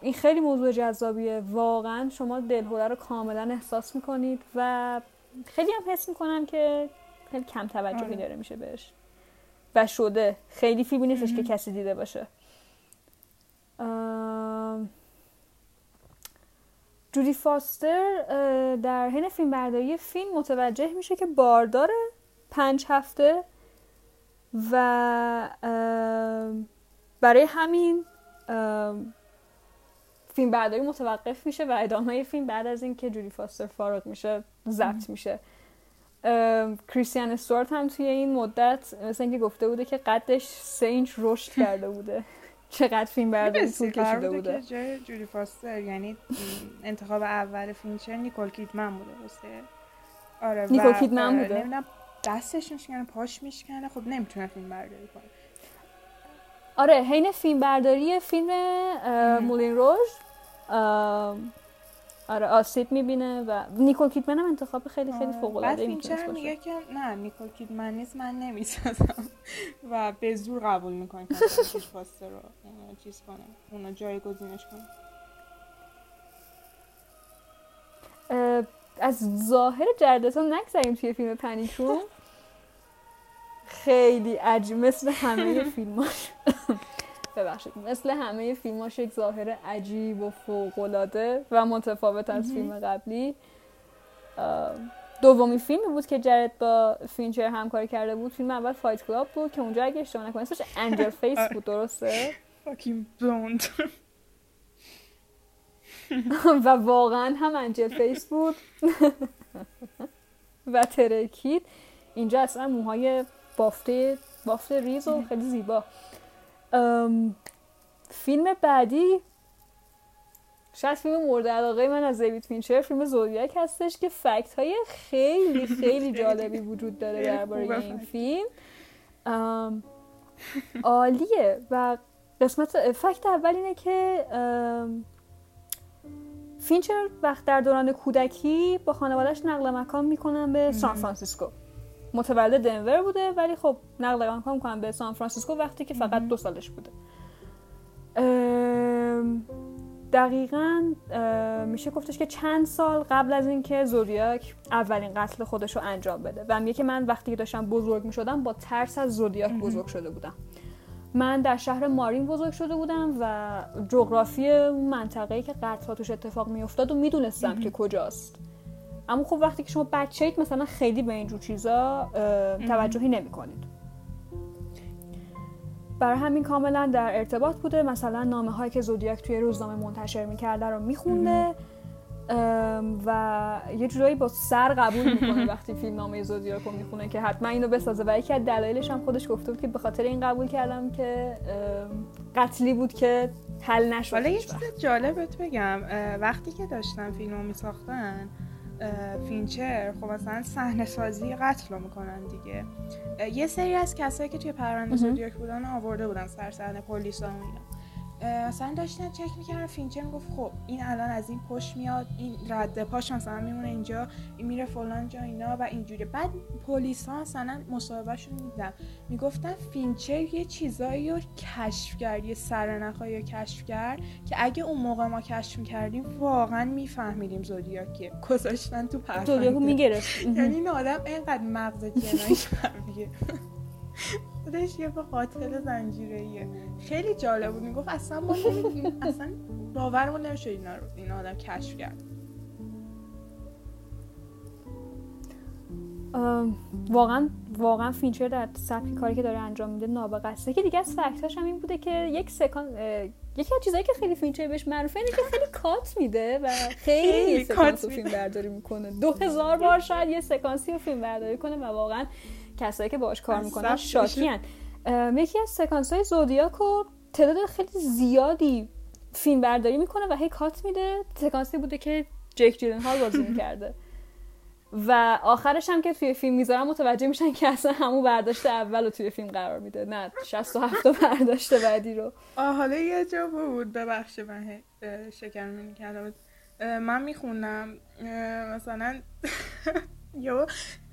B: این خیلی موضوع جذابیه. واقعا شما دلهوره رو کاملا احساس می‌کنید و خیلی هم حس می‌کنم که خیلی کم توجهی آره. داره میشه بهش. و شده. خیلی فیلمی نیستش که کسی دیده باشه. جودی فاستر در حین فیلم برداری فیلم متوجه میشه که بارداره پنج هفته و برای همین فیلم برداری متوقف میشه و ادامه فیلم بعد از اینکه جودی فاستر فارغ میشه ضبط میشه. کریستن استوارت هم توی این مدت مثل اینکه گفته بوده که قدش سه اینچ رشد کرده بوده. چقدر فیلم برداری طول کشیده بوده
A: که جای جودی فاستر یعنی انتخاب اول فینچر نیکول کیدمن بوده درسته؟
B: آره نیکول کیدمن بوده؟
A: نمی‌دونم دستش میشکنه پاش میشکنه. خب نمی‌تونه فیلم برداری کنه.
B: آره حین فیلم برداری فیلم مولین روژ. آره آسیب می‌بینه و نیکول کیدمن هم انتخاب خیلی خیلی فوق العاده ای
A: می‌تونه میگه که نه نیکول کیدمن نیست من نمی‌سازم و به زور قبول می‌کنه که پاسته رو چیز کنه. اونو جایگزینش کنه.
B: از ظاهر جرد لتو نگذریم توی فیلم پنیک روم خیلی عجیب مثل همه فیلماش ببخشید. مثل همه فیلماش یک ظاهر عجیب و فوقالعاده و متفاوت از فیلم قبلی. دومی فیلمی بود که جرد با فینچر همکاری کرده بود. فیلم اول فایت کلاب بود که اونجا اگه اشتباه نکنم اسمش انجل فیس بود درسته؟
A: بلوند
B: و واقعا هم انجل فیس بود. و ترکید اینجا اصلا موهای بافته بافته ریز و خیلی زیبا. فیلم بعدی شاید فیلم مورد علاقه من از دیوید فینچر فیلم زودیاک هستش که fact های خیلی خیلی جالبی وجود داره درباره این فیلم. عالیه و قسمت fact اول اینه که فینچر وقت در دوران کودکی با خانوادهش نقل مکان می‌کنن به سان فرانسیسکو. متولد دنور بوده ولی خب نقل مکان می‌کنن به سان فرانسیسکو وقتی که فقط دو سالش بوده. دقیقا میشه گفتش که چند سال قبل از اینکه زودیاک اولین قتل خودش رو انجام بده. و میگه که من وقتی که داشتم بزرگ می‌شدم با ترس از زودیاک بزرگ شده بودم. من در شهر مارین بزرگ شده بودم و جغرافی اون منطقه‌ای که قتل توش اتفاق میافتاد و می‌دونستم که کجاست. اما خب وقتی که شما بچه اید مثلا خیلی به اینجور چیزا توجهی نمی کنید برای همین کاملا در ارتباط بوده. مثلا نامه هایی که زودیاک توی روزنامه منتشر می‌کرده رو میخونده. و یه جورایی با سر قبول می‌کنه وقتی فیلم نامه زودیاک رو می‌خونه که حتما اینو بسازه. و یکی از دلایلش هم خودش گفته بود که به خاطر این قبول کردم که قتلی بود که حل نشد
A: حالا یه چیز جالبت بگم. وقتی که داشتن فیلم رو میساختن فینچر خب مثلا صحنه سازی قتل رو می‌کنن دیگه. یه سری از کسایی که توی پرونده زودیاک بودن آورده بودن سر صحنه پلیس و اینا. مثلا داشتن چک می‌کردن فینچر گفت خب این الان از این پشت میاد این رد پاش مثلا میمونه اینجا این میره فلان جا اینا و اینجوری. بعد پلیس ها مثلا مصاحبهشون میدن می‌گفتن فینچر یه چیزایی رو کشف کرد یه سرنخایی رو کشف کرد که اگه اون موقع ما کشف می‌کردیم واقعا میفهمیدیم زودیاکیه. گذاشتن تو پرونده.
B: زودیاکو می‌گرفت
A: یعنی این آدم اینقدر مغز جنایی خودش یه به قاتل زنجیره خیلی جالب بود. می‌گفت اصلا ما اصلا باورمون نمیشه اینا رو این آدم کشف کرد.
B: واقعا واقعا فینچر در سبک کاری که داره انجام میده نابغه‌ست که دیگه از fact اش هم این بوده که یک سکان یکی از چیزایی که خیلی فینچر بهش معروفه اینه که خیلی cut میده و خیلی سکانس رو فیلم برداری می‌کنه. دو هزار بار شاید یه سکانسی رو فیلم برداری کنه و واقعا کسایی که باش کار می‌کنن شاکی یکی از سکانس های زودیاک رو تعداد خیلی زیادی فیلم برداری می‌کنه و هی cut میده. سکانسی بوده که جیک هال بازی می‌کرده. و آخرش هم که توی فیلم می‌ذارن متوجه میشن که اصلا همون برداشت اول رو توی فیلم قرار میده. نه 67 برداشت بعدی رو.
A: حالا یه جا بود. ببخش من شکر کردم من می‌خونم مثلا یا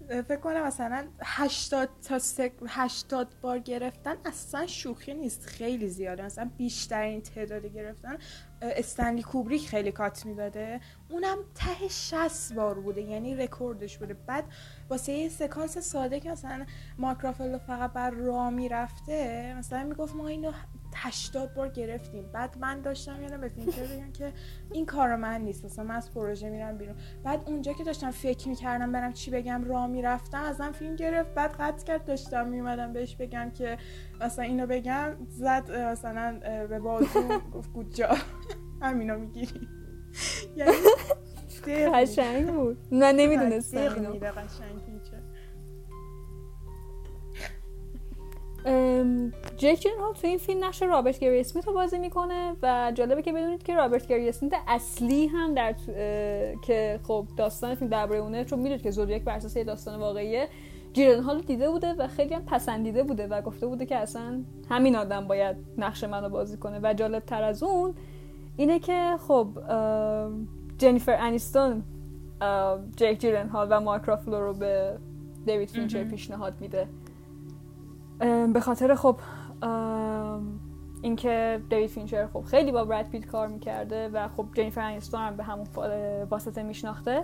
A: فکر کنم مثلا 80 تا سک... 80 بار گرفتن اصلا شوخی نیست. خیلی زیاده. مثلا بیشترین تعداد گرفتن استنلی کوبریک خیلی cut می‌داده. اونم ته 60 بار بوده. یعنی رکوردش بوده. بعد واسه یه سکانس ساده که مثلا مارک رافلو فقط باید راه می‌رفته مثلا می‌گفت ما اینو 80 بار گرفتیم. بعد من داشتم میومدم به فینچر بگم که این کار من نیست. مثلا من از پروژه میرم بیرون. بعد اونجا که داشتم فکر می‌کردم برم چی بگم راه می‌رفتم ازم فیلم گرفت. بعد قطع کرد داشتم میومدم بهش بگم که مثلا اینو بگم. زد مثلا به بازو گفت کجا همینو می‌گیری.
B: یعنی قشنگ بود. من نمی‌دونستم
A: اینو. قشنگ.
B: جک جنرال تو این فیلم نقش رابرت گری اسمیت رو بازی می‌کنه و جالبه که بدونید که رابرت گری اسمیت اصلی هم در که خب داستان فیلم درباره اونه چون می‌دونید که زودیاک بر اساس داستان واقعیه جیلنهال دیده بوده و خیلی هم پسندیده بوده و گفته بوده که اصلا همین آدم باید نقش منو بازی کنه. و جالب تر از اون اینه که خب جنیفر انیستون جک جیلنهال و مارک رافلو رو به دیوید فینچر پیشنهاد میده. به خاطر خب اینکه دیوید فینچر خب خیلی با براد پیت کار می‌کرده و خب جنیفر انیستون هم به همون واسطه میشناخته.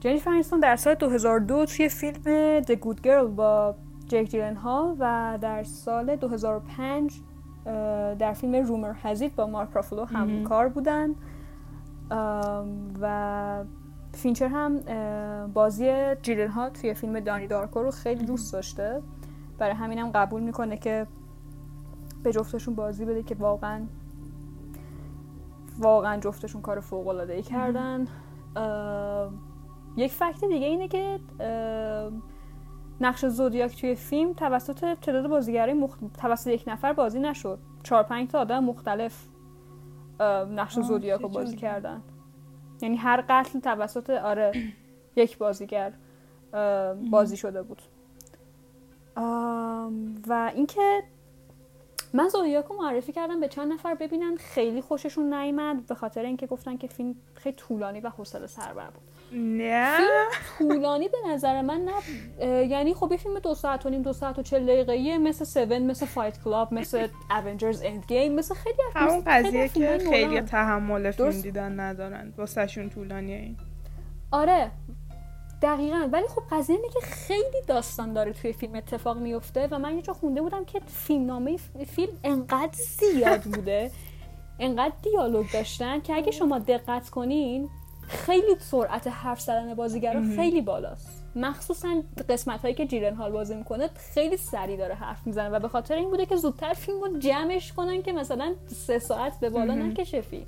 B: جنیفر انیستون در سال 2002 توی فیلم The Good Girl با جک جیلنهال و در سال 2005 در فیلم Rumor Has It با مارک رافلو هم کار بودن. و فینچر هم بازی جیلنهال توی فیلم Donnie Darko رو خیلی دوست داشته. برای همینم قبول می‌کنه که به جفتشون بازی بده که واقعا واقعا جفتشون کار فوق العاده ای کردن یک فکت دیگه اینه که نقش زودیاک توی فیلم توسط تعداد بازیگرای مخ... توسط یک نفر بازی نشد. چهار پنج تا آدم مختلف نقش زودیاک رو بازی کردن. یعنی هر قتل توسط آره یک بازیگر بازی شده بود. و اینکه من زودیاکو معرفی کردم به چند نفر ببینن خیلی خوششون نیامد به خاطر اینکه گفتن که فیلم خیلی طولانی و حوصله سربر بود.
A: نه.
B: طولانی به نظر من نه یعنی خب یه فیلم دو ساعت و نیم دو ساعت و چل دقیقه مثل Seven مثل Fight Club مثل Avengers Endgame مثل خیلی
A: همون قضیه که خیلی تحمل فیلم دیدن ندارن. واسه شون طولانیه این.
B: آره. دقیقا. ولی خب قضیه اینه که خیلی داستان داره توی فیلم اتفاق میفته و من یه جا خونده بودم که فیلمنامه فیلم انقدر زیاد بوده انقدر دیالوگ داشتن که اگه شما دقت کنین خیلی سرعت حرف زدن بازیگرا خیلی بالاست. مخصوصا قسمت هایی که جیرن هال بازی می‌کنه خیلی سریع داره حرف می‌زنه و به خاطر این بوده که زودتر فیلم رو جمعش کنن که مثلا سه ساعت به بالا نکشه فیلم.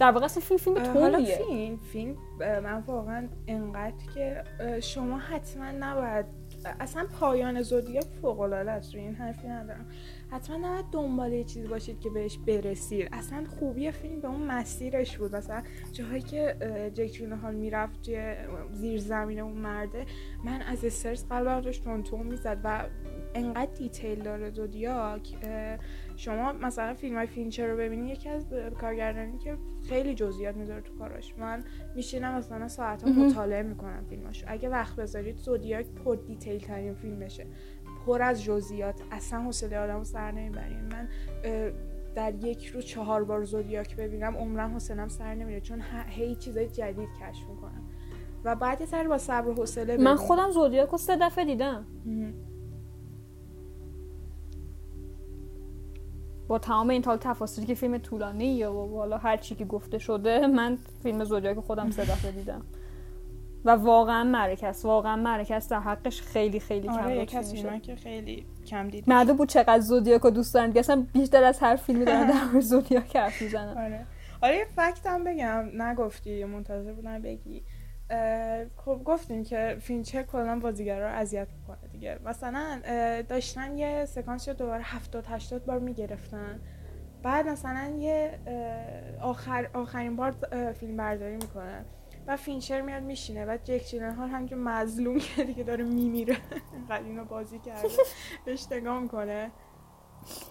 B: در واقع فیلم فیلم طولیه
A: فیلم فیلم من واقعا انقدر که شما حتما نباید اصلا پایان زودیاک فوق العاده است این حرفی ندارم. حتما نباید دنبال یه چیزی باشید که بهش برسید. اصلا خوبی فیلم به اون مسیرش بود. مثلا جاهایی که جک جیلنهال می‌رفت زیر زمین اون مرده من از استرس قلبم داشت تند می‌زد و انقدر detail داره زودیاک شما مثلا فیلم های فینچر رو ببینید یکی از کارگردانی که خیلی جزئیات می‌ذاره تو کاراش. من میشینم مثلا ساعت مطالعه می‌کنم فیلماشو. اگه وقت بذارید زودیاک پر دیتیل ترین فیلمشه. پر از جزئیات. اصلا حوصله آدمو سر نمی‌برین. من در یک رو چهار بار زودیاک ببینم عمرم حوصلم سر نمیره. چون هی چیزای جدید کشف می‌کنم. و بعد یه سر با صبر و حوصله
B: من خودم زودیاک رو سه دفعه دیدم. با تمام این تال تفاصیلی که فیلم طولانی یا والا هر چی که گفته شده من فیلم زودیاک خودم سه دفعه دیدم. و واقعا است واقعا است در حقش خیلی خیلی کم
A: آره کسی میشه که خیلی کم دید
B: معلوم بود چقدر زودیاک رو دوست دارن. اصلا بیشتر از هر فیلمی دارن در مورد زودیاک حرف می‌زنن.
A: آره. آره یه فکت هم بگم. نگفتی منتظر بودم بگی. خب گفتیم که فینچر کلا بازیگرا رو اذیت می‌کنه دیگه. مثلا داشتن یه سکانس رو دوباره 70 80 بار می‌گرفتن. بعد مثلا یه آخر آخرین بار فیلم برداری می‌کنن و فینچر میاد میشینه. و جک جیلنهال همینجور مظلوم که دیگه داره میمیره. اینقدر اینو بازی کرده. بهش نگاه می‌کنه.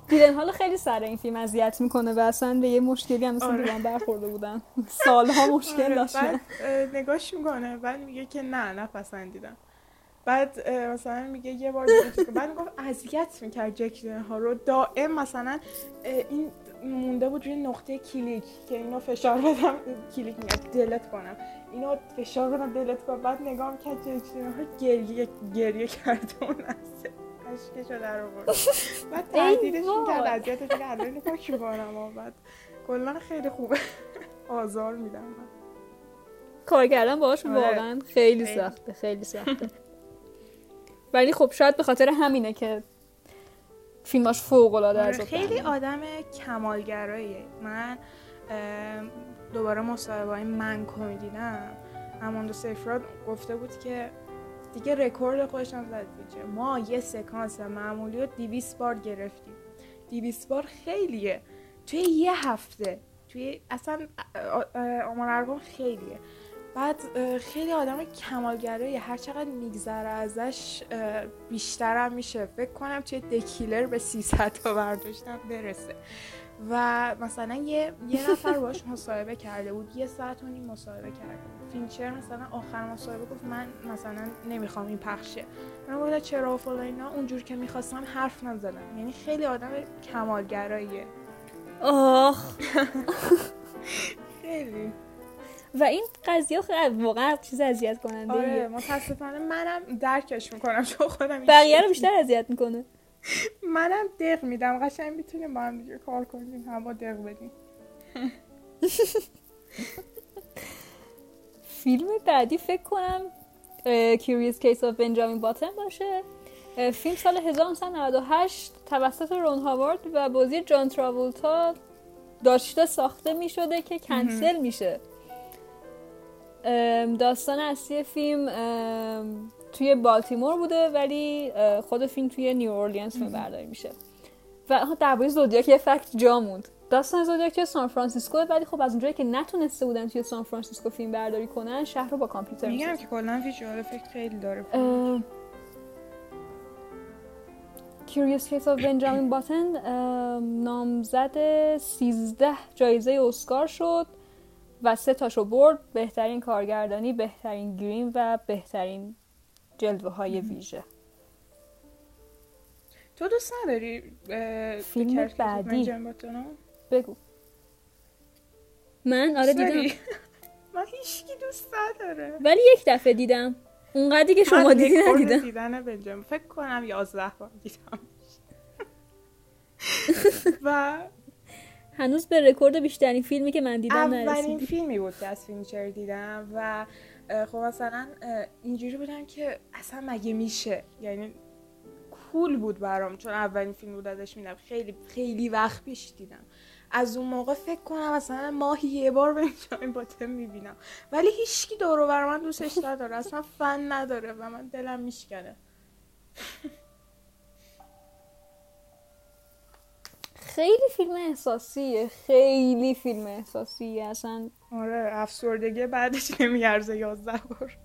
B: دیدن حالا خیلی سر این فیلم اذیت می‌کنه و اصلا به یه مشکلی هم مثل
A: آره.
B: برخورده بودن. سالها مشکل
A: آره،
B: داشتن.
A: نگاش می‌کنه بعد میگه که نه نپسندیدم بعد مثلا میگه یه بار. بعد می‌گفت اذیت می‌کرد جک ها رو. دائم مثلا این مونده بود روی نقطه کلیک که اینو فشار بدم کلیک میگه دلت کنم. اینو فشار بدم دلت کنم. بعد نگاه می‌کرد جک ها گریه گریه کرد اون اشکشو در آورد بعد تهدیدش
B: وای.
A: می‌کرد اذیتش می‌کرد الان اینو پاک می‌کنم و بعد کلا خیلی خوبه آزار میدم من.
B: کار کردن باهاش
A: آره.
B: واقعا خیلی. سخته خیلی سخته ولی خب شاید به خاطر همینه که فیلماش فوق العاده
A: آره، خیلی آدم کمالگراییه من دوباره مصاحبه های من کمی دیدم اماندو سیفراد گفته بود که دیگه رکورد خودش هم زد دیگه ما یه سکانس معمولی رو دیویس بار گرفتیم. دیویس بار خیلیه. توی یه هفته. توی اصلا آمار ارقام خیلیه. بعد خیلی آدم کمالگرایی. هر چقدر میگذره ازش اه، بیشتر هم میشه. فکر کنم توی دکیلر به 300 تا برداشتم برسه. و مثلا یه, یه نفر باش مصاحبه کرده بود. یه ساعت و نیم مصاحبه کرده بود. فینچر مثلا آخر مصاحبه گفت من مثلا نمی‌خوام این پخشه من گفتم چرا و فلان اینا؟ اونجور که می‌خواستم حرف نزدم. یعنی خیلی آدم کمالگراییه.
B: آخ.
A: خیلی.
B: و این قضیه واقعا چیز اذیت کننده
A: آره متاسفانه منم درکش می‌کنم چون خودم
B: بقیه رو. بیشتر اذیت می‌کنه.
A: منم دق میدم قشنگ می‌تونیم با هم دیگه کار کنیم هوا دق بدیم.
B: فیلم بعدی فکر کنم Curious Case of Benjamin Button باشه. فیلم سال 1998 توسط رون هاوارد و بازی جان تراولتا داشته ساخته می شده که کنسل میشه. داستان اصلی فیلم توی بالتیمور بوده ولی خود فیلم توی نیو اورلینز فیلم برداری میشه. و درباره زودیاک یه fact جا موند. داستان زودیاک توی سان فرانسیسکو ولی خب از اونجایی که نتونسته بودن توی سان فرانسیسکو فیلم برداری کنن شهر رو با کامپیوتر
A: میگم. که کلا ویژوال افکت خیلی داره.
B: اه، Curious Case of Benjamin Button نامزد 13 جایزه اسکار شد و سه تاشو برد. بهترین کارگردانی بهترین گریم و بهترین جلوه های ویژه.
A: تو دوست نداری
B: فیلم بعدی. بگو. من؟ آره دیدم؟
A: من هیچکی دوست نداره.
B: ولی یک دفعه دیدم. اونقدری که شما دیدی ندیدم.
A: دیدن بنجامین فکر کنم 11 بار دیدم. و
B: هنوز به رکورد بیشترین فیلمی که من دیدم
A: اولین
B: نرسیدی.
A: فیلمی بود که از فینچر دیدم و خب مثلا اینجوری بودم که اصلا مگه میشه؟ یعنی cool بود برام چون اولین فیلم بود ازش دیدم خیلی خیلی وقت پیش دیدم. از اون موقع فکر کنم مثلا ماهی یه بار بنجامین باتن می‌بینم. ولی هیچکی دور و بر من دوستش نداره. اصلا فن نداره و من دلم میشکنه.
B: خیلی فیلم احساسیه خیلی فیلم احساسیه. اصلا
A: آره افسردگی بعدش نمیارزه یازده بار.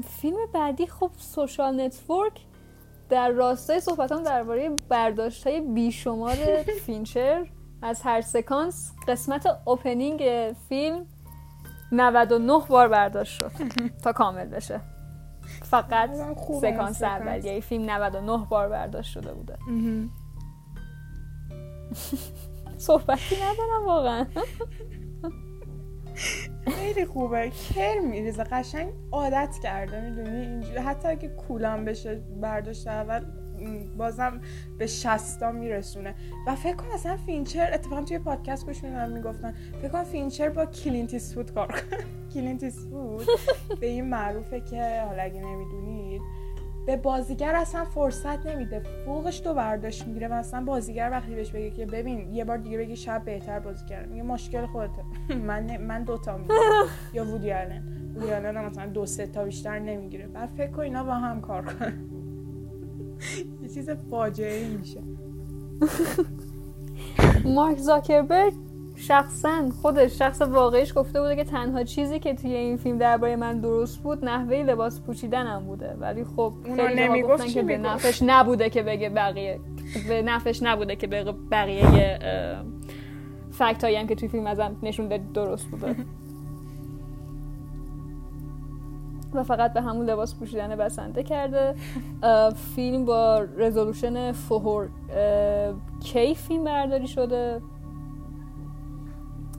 B: فیلم بعدی خب سوشال نتورک. در راستای صحبتام درباره برداشت های بیشمار فینچر از هر سکانس قسمت opening فیلم 99 بار برداشت شد تا کامل بشه. فقط سکانس
A: سکانس.
B: اولیه فیلم 99 بار برداشت شده بوده. صحبتی ندارم واقعا.
A: خیلی خوبه. کرم میریزه. قشنگ عادت کرده می‌دونی؟ اینجوری. حتی اگه cool م بشه برداشت اول بازم به شصتا میرسونه. و فکر کنم اصلا فینچر اتفاقا توی پادکست گوش می‌دادم می‌گفتن فکر کنم فینچر با کلینت ایستوود کار کنه. کلینت ایستوود به این معروفه که حالا اگه نمی‌دونید به بازیگر اصلا فرصت نمیده. فوقش دو برداشت می‌گیره و اصلا بازیگر وقتی بهش بگه که ببین یه بار دیگه بگی شب بهتر بازی کردم. میگه مشکل خودته من من دوتا می‌گیرم. یا وودی آلن. وودی آلن مثلا دو سه تا بیشتر نمی‌گیره. بعد فکر کن اینا با هم کار کنن. یه چیز فاجعه میشه.
B: مارک زاکربرگ شخصا خودش شخص واقعیش گفته بوده که تنها چیزی که توی این فیلم درباره من درست بود نحوه لباس پوشیدنم بوده. ولی خب خیلی گفتن که به نفش نبوده که بگه بقیه به نفش نبوده که به بقیه فکت هایی هم که توی فیلم ازم نشون درست بوده. و فقط به همون لباس پوشیدن بسنده کرده. فیلم با resolution four K فیلم برداری شده؟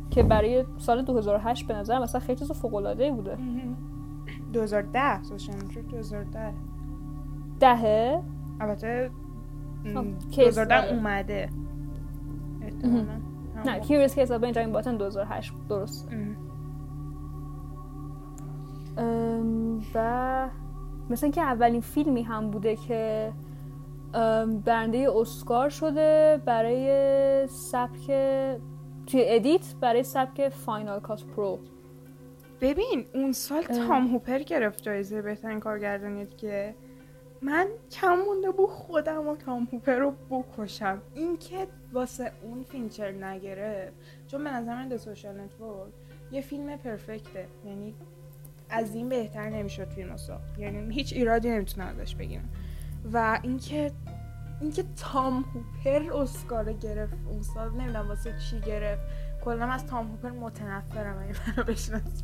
B: که برای سال 2008 به نظر مثلا خیلی چیز فوق العاده بوده
A: 2010 Social 2010
B: دهه؟
A: البته 2010 اومده.
B: نه Curious Case of Benjamin Button 2008 درست. و مثلا که اولین فیلمی هم بوده که برنده اسکار شده برای سبک توی edit برای سبک Final Cut برو
A: ببین اون سال تام هوپر گرفت جایزه بهترین کارگردانی که من کم مونده بود خودم و تام هوپر رو بکشم. این که واسه اون فینچر نگرفت. چون به نظر من Social Network یه فیلم perfect ه. یعنی از این بهتر نمی‌شد فیلم ساخت یعنی هیچ ایرادی نمی‌تونه ازش بگیرم. و اینکه اینکه تام هوپر اسکار گرفت اون سال نمی‌دونم واسه چی گرفت. کلا از تام هوپر متنفرم اگه منو بشناسی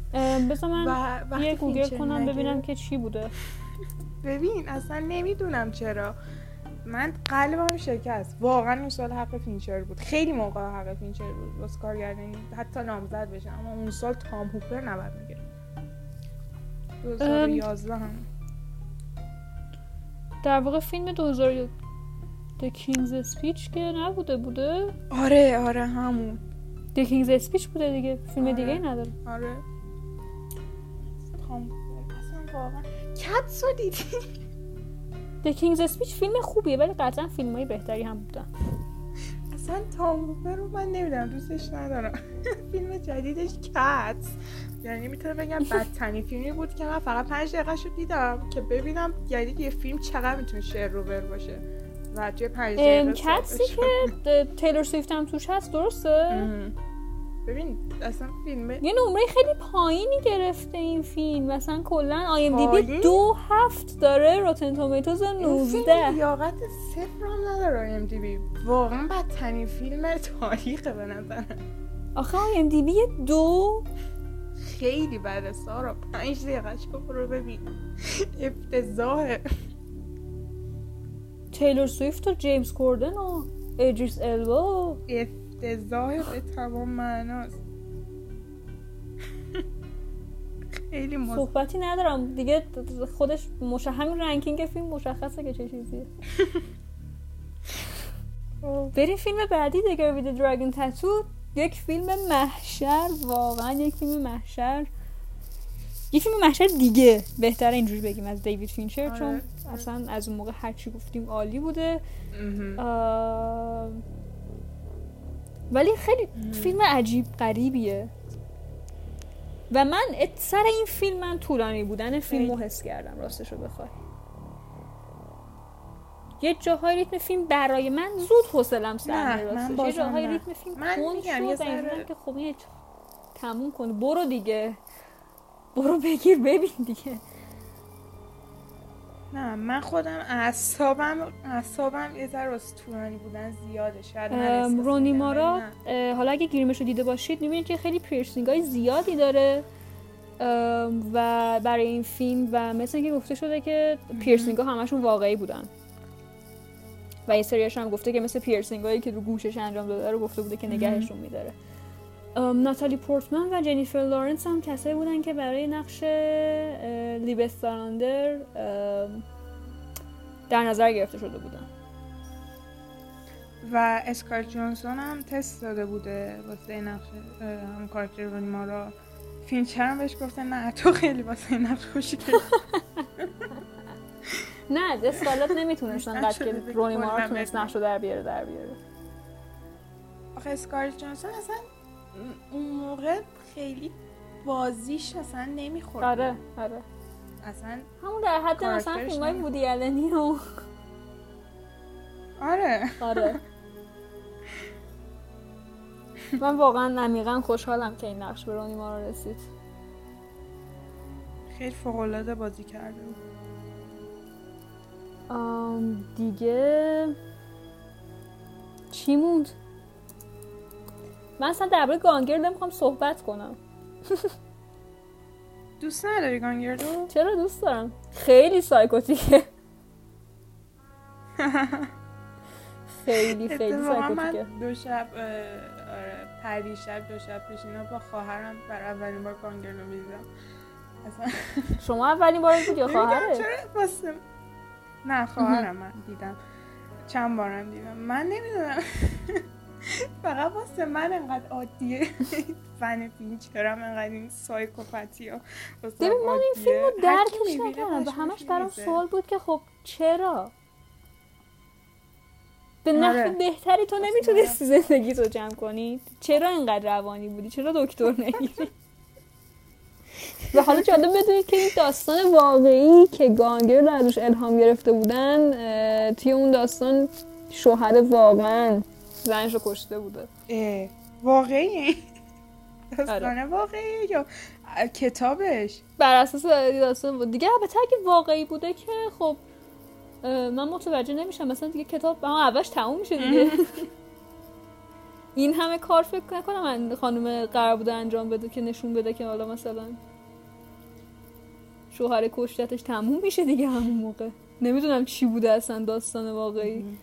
B: بذار من یه گوگل کنم ببینم که چی بوده.
A: ببین اصلا نمی‌دونم چرا. من قلبم شکست. واقعا اون سال حق فینچر بود. خیلی موقع حق فینچر بود. اسکار کارگردانی حتی نامزد بشه اما اون سال تام هوپر نباید میگه 2011 هم.
B: در واقع فیلم 2000 The King's Speech که نبوده بوده؟
A: آره آره همون.
B: The King's Speech بوده دیگه فیلم آره. دیگه نداره.
A: آره. واقعا. کتسو دیدی؟
B: The King's Speech فیلم خوبیه ولی قطعا فیلم های بهتری هم بودن.
A: اصلا تام رو من نمی‌دونم دوستش ندارم. فیلم جدیدش Cats یعنی می‌تونم بگم بدترین فیلمی بود که من فقط پنج دقیقه شد دیدم که ببینم یعنی یه فیلم چقدر می‌تونه شر و ور باشه. و توی پنج
B: Cats ی که تیلور سویفت هم توش هست درسته؟
A: ببین اصلا فیلمه
B: یه نمره خیلی پایینی گرفته این فیلم. مثلا کلا IMDb دو هفت داره Rotten Tomatoes 19
A: لیاقت صفر هم نداره IMDb. واقعا بدترین فیلم تاریخ به نظرم.
B: آخه IMDb دو
A: خیلی بده سارا. پنج دقیقه برو ببین. افتضاحه
B: تیلور سویفت و جیمز کوردن و ادریس البا.
A: افتضاح به تمام معناست. خیلی مز...
B: صحبتی ندارم. دیگه خودش مش... همین ranking فیلم مشخصه که چه چیزیه. بریم فیلم بعدی دیگر وید دراگون تاتو یک فیلم محشر واقعا یک فیلم محشر. یه فیلم محشر دیگه بهتر اینجوری بگیم از دیوید فینچر چون آره. اصلا از اون موقع هرچی گفتیم عالی بوده. ولی خیلی فیلم عجیب غریبیه. و من سر این فیلم من طولانی بودن فیلم رو حس کردم راستش رو بخوای. یه جاهای ریتم فیلم برای من زود حوصلم سر راستش یه جاهای ریتم فیلم کند شد یه که خب تموم کن برو دیگه. برو بگیر ببین دیگه.
A: نه من خودم اعصابم اعصابم یه ذره واسه طولانی بودن زیاده. شاید
B: رونی مارا حالا اگه گیریمش رو دیده باشید می‌بینید که خیلی پیرسینگ های زیادی داره. و برای این فیلم و مثل اینکه گفته شده که پیرسینگ ها همشون واقعی بودن. و یه سریاش هم گفته که مثل پیرسینگ هایی که رو گوشش انجام داده رو گفته بوده که نگهشون میداره. ناتالی پورتمن و جنیفر لارنس هم کسایی بودن که برای نقش لیزبث سالاندر در نظر گرفته شده بودن.
A: و اسکارلت جوهانسون هم تست داده بوده واسه نقش هم کارکتر رونی مارا. فینچر هم بهش گفته نه تو خیلی واسه نقش خوشی
B: نه اسکالت نمی‌تونستن قد که رونی مارا تونست نقش رو در بیاره در بیاره.
A: آخه اسکارلت جانسون اصلا اون موقع خیلی بازیش اصلا نمی‌خورد.
B: آره آره.
A: اصلا
B: همون در حد مثلا فیلم های وودی علنی و
A: آره.
B: آره. من واقعا عمیقا خوشحالم که این نقش به رونی ما رو رسید.
A: خیلی فوقالعاده بازی کرده
B: دیگه چی موند من اصلا درباره گانگر نمی‌خوام صحبت کنم.
A: دوست نداری گانگردو؟
B: چرا دوست دارم؟ خیلی سایکوتیکه. خیلی خیلی سایکوتیکه.
A: دو شب آره پری شب دو شب پیش اینا با خواهرم بر اولین بار گانگردو می‌دیدم
B: شما اولین بار بود یا خواهره؟
A: چرا نه خواهرم من دیدم. چند بارم دیدم. من نمی‌دونم. فقط واسه من انقدر عادیه. فن فینچ دارم انقدر این سایکوپاتی ها
B: ببین من این فیلم رو درکش نکردم. و همش برام سوال بود که خب چرا؟ به نحو آره. بهتری تو نمی‌تونستی زندگی تو جمع کنی؟ چرا اینقدر روانی بودی؟ چرا دکتر نگیری؟ و حالا جالب بدونید که این داستان واقعی که گانگر رو ازش الهام گرفته بودن توی اون داستان شوهر واقعا زنش رو کشته بوده.
A: واقعی؟ آره. واقعی یا کتابش؟
B: بر اساس داستان بود. دیگه البته اگه واقعی بوده که خب من متوجه نمیشم. مثلا دیگه کتاب به اولش تموم میشه دیگه. این همه کار فکر نکنم خانم قرار بوده انجام بده که نشون بده که حالا مثلا شوهر کشتتش تموم میشه دیگه همون موقع. نمی‌دونم چی بوده اصلا داستان واقعی.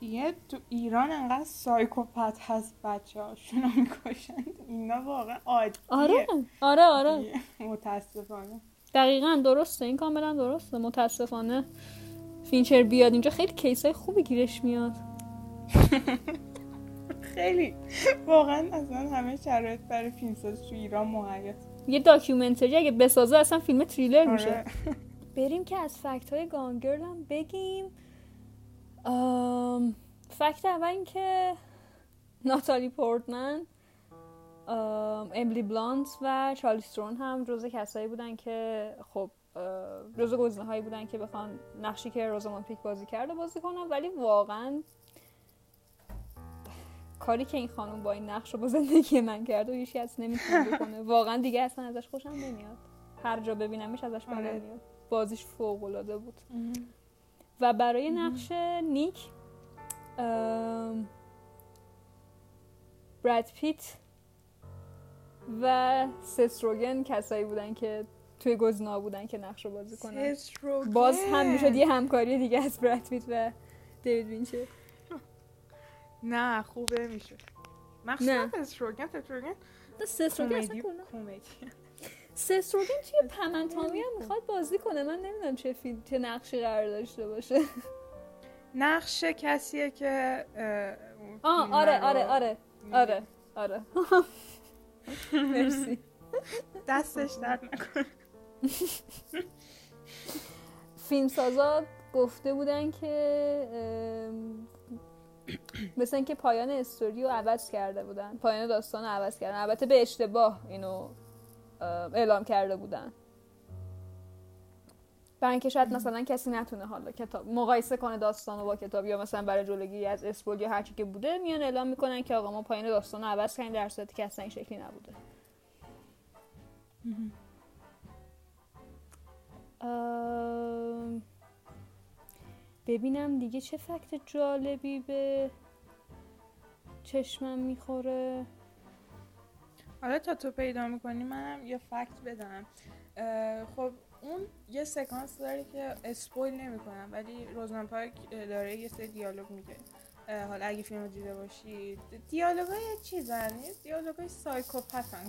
A: دیگه تو ایران انقدر psychopath هست بچه هاشون می‌کشند اینا واقعا عادیه.
B: آره. آره آره.
A: متاسفانه.
B: دقیقا درسته. این کاملا درسته. متاسفانه فینچر بیاد اینجا. خیلی case های خوبی گیرش میاد.
A: خیلی. واقعا اصلا همه شرایط برای فیلمساز تو ایران مهیاست
B: یه documentary اگه بسازه اصلا فیلم تریلر میشه آره. بریم که از fact های Gone Girl هم بگیم fact اول این که ناتالی پورتمن املی بلانت و چارلیز ترون هم جز کسایی بودن که خب جز گزینه هایی بودن که بخوان نقشی که روزاموند پایک بازی کرده بازی کنن ولی واقعا کاری که این خانم با این نقش رو با زندگی من کرده و هیچ کس نمی‌تونه بکنه. واقعا دیگه اصلا ازش خوشم نمیاد. هر جا ببینمش ازش بدم آره. نمیاد بازیش فوق العاده بود و برای نقش نیک براد پیت و سستروگن کسایی بودن که توی گزنا بودن که نقش رو بازی کنن. باز هم می‌شد یه همکاری دیگه از براد پیت و دیوید وینچر.
A: نه خوبه میشه. مخصوصا سستروگن سستروگن
B: سستروگن کمدی سستروگن توی پمنتامی هم می‌خواد بازی کنه. من نمی‌دونم چه فیلم چه نقشی قرار داشته باشه.
A: نقش کسیه که
B: آه آره آره آره. آره آره. مرسی.
A: دستش درد نکن
B: فیلم سازا گفته بودن که مثل اینکه پایان استوری رو عوض کرده بودن. پایان داستان رو عوض کردن. البته به اشتباه اینو اعلام کرده بودن. برای اینکه شاید مثلا کسی نتونه حالا کتاب مقایسه کنه داستان با کتاب یا مثلا برای جلوگیری از اسپول یا هرچی که بوده میان اعلام می‌کنن که آقا ما پایین داستان رو عوض کردیم در صورتی که اصلا این شکلی نبوده. ببینم دیگه چه fact جالبی به چشمم می‌خوره.
A: حالا تا تو پیدا می‌کنی منم یه fact بدم. خب اون یه سکانس داره که spoil نمی‌کنم ولی روزاموند پایک داره یه سری دیالوگ میگه. حالا اگه فیلم رو دیده باشید دیالوگ های چیزن؟ دیالوگ های psychopath ن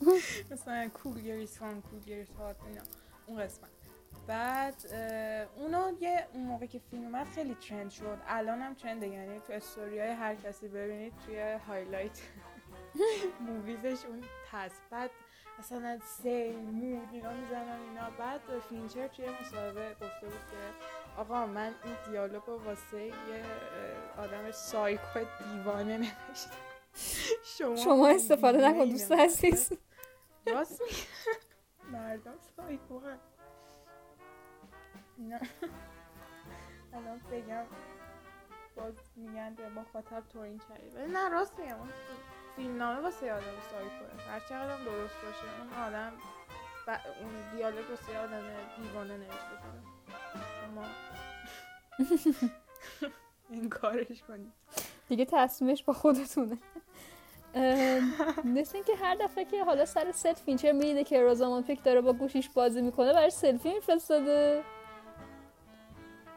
A: مثلا cool girl is fun cool girl is hot اینا. اون قسمت. بعد اونو یه اون موقع که فیلم اومد خیلی trend شد. الان هم trend ه یعنی تو استوری های هر کسی ببینید توی highlight movies ش اون هست بعد مثلا سیل mood اینا می‌زنن اینا. بعد فینچر توی مصاحبه گفته بود که آقا من این دیالوگ رو واسه یه آدم سایکو دیوانه نوشتم.
B: شما, شما استفاده نکن دوست عزیز.
A: راست مردم سایکو هم الان بگم باز میگن به مخاطب تورین کردی ولی نه راست میگم. فیلم نامه واسه آدم سایکوه هر چقدر درست باشه. اون آدم ب... اون دیالوگ واسه آدم دیوانه نوشته شده شما این کارش کنید.
B: دیگه تصمیمش با خودتونه. مثل اینکه هر دفعه که حالا سر ست فینچر می‌دیده که روزاموند پایک داره با گوشیش بازی می‌کنه برای سلفی میفرستاده.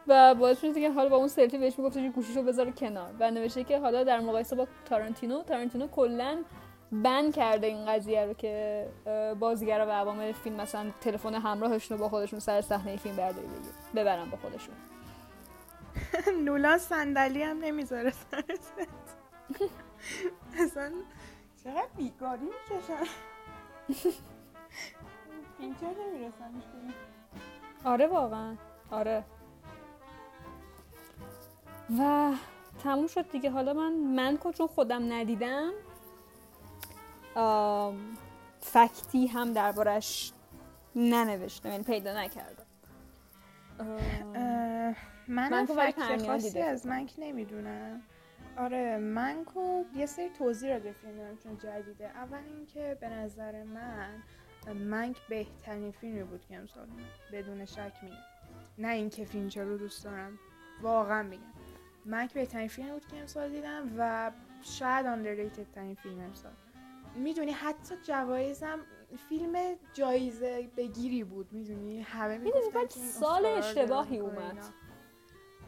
B: و باعث شده که حالا با اون سلفی بهش می‌گفته که گوشیشو بذاره کنار. و نوشته که حالا در مقایسه با تارانتینو تارانتینو کلا ban کرده این قضیه رو که بازیگرا و عوامل فیلم مثلا تلفن همراهشون رو با خودشون سر صحنه فیلم برداری بگیر ببرن با خودشون.
A: نولان صندلی هم نمی‌ذاره سر اصلا چقدر بیگاری می‌کشن. اینجا نمی‌رسن.
B: آره واقعا. آره. و تموم شد دیگه. حالا من من چون خودم ندیدم. فکتی هم دربارش ننوشتم یعنی پیدا نکردم.
A: من, من فکت خاصی از منک نمی‌دونم. آره منکو یه سری توضیح را فیلم دارم چون جدیده. اول اینکه به نظر من منک بهترین فیلمی بود که امسال بدون شک میگم نه اینکه فینچر رو دوست دارم واقعا میگم. منک بهترین فیلم بود که امسال دیدم و شاید underrated ترین فیلم امسال. می‌دونی حتی جوایزم فیلم جایزه بگیری بود می‌دونی؟ همه می‌گفتن
B: سال اشتباهی اومد.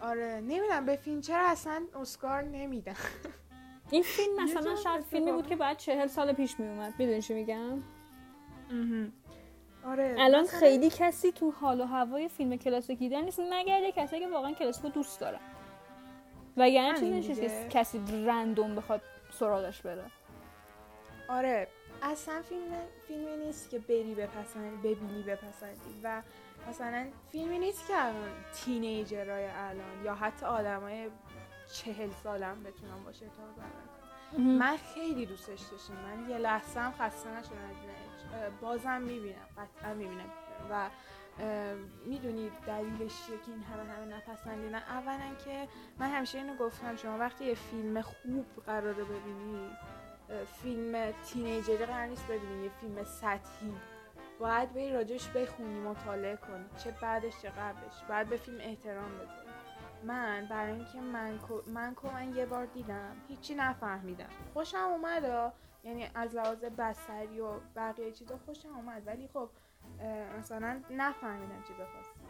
A: آره نمی‌دونم به فینچر اصلا اسکار نمیدن؟
B: این فیلم مثلا شاید فیلمی بود که بعد چهل سال پیش میومد می‌دونی چی میگم؟
A: آره
B: الان. خیلی کسی تو حال و هوای فیلم کلاسیک دیدن نیست مگر کسی که واقعا کلاسیک دوست دارن و یعنی چیزی نیست که کسی random بخواد سراغش بره.
A: آره اصلا فیلم فیلمی نیست که بری بپسندی ببینی بپسندی. و مثلا فیلمی نیست که الان تینیجرهای الان یا حتی آدمای چهل سالم بتونم باشه تا کنم من خیلی دوستش داشتم. من یه لحظه هم خسته نشدم بازم می‌بینم قطعا می‌بینم. و می‌دونید دلیلش که این همه همه نپسندیدن اولا که من همیشه اینو گفتم شما وقتی یه فیلم خوب قراره ببینی فیلم تینیجری قرار نیست ببینی یه فیلم سطحی باید بری راجش بخونی مطالعه کنی. چه بعدش چه قبلش. باید به فیلم احترام بذاری. من برای اینکه من من من یه بار دیدم هیچی نفهمیدم. خوشم اومد یعنی از لحاظ بصری و بقیه چیزا خوشم اومد. ولی خب مثلا نفهمیدم چی بخواستم.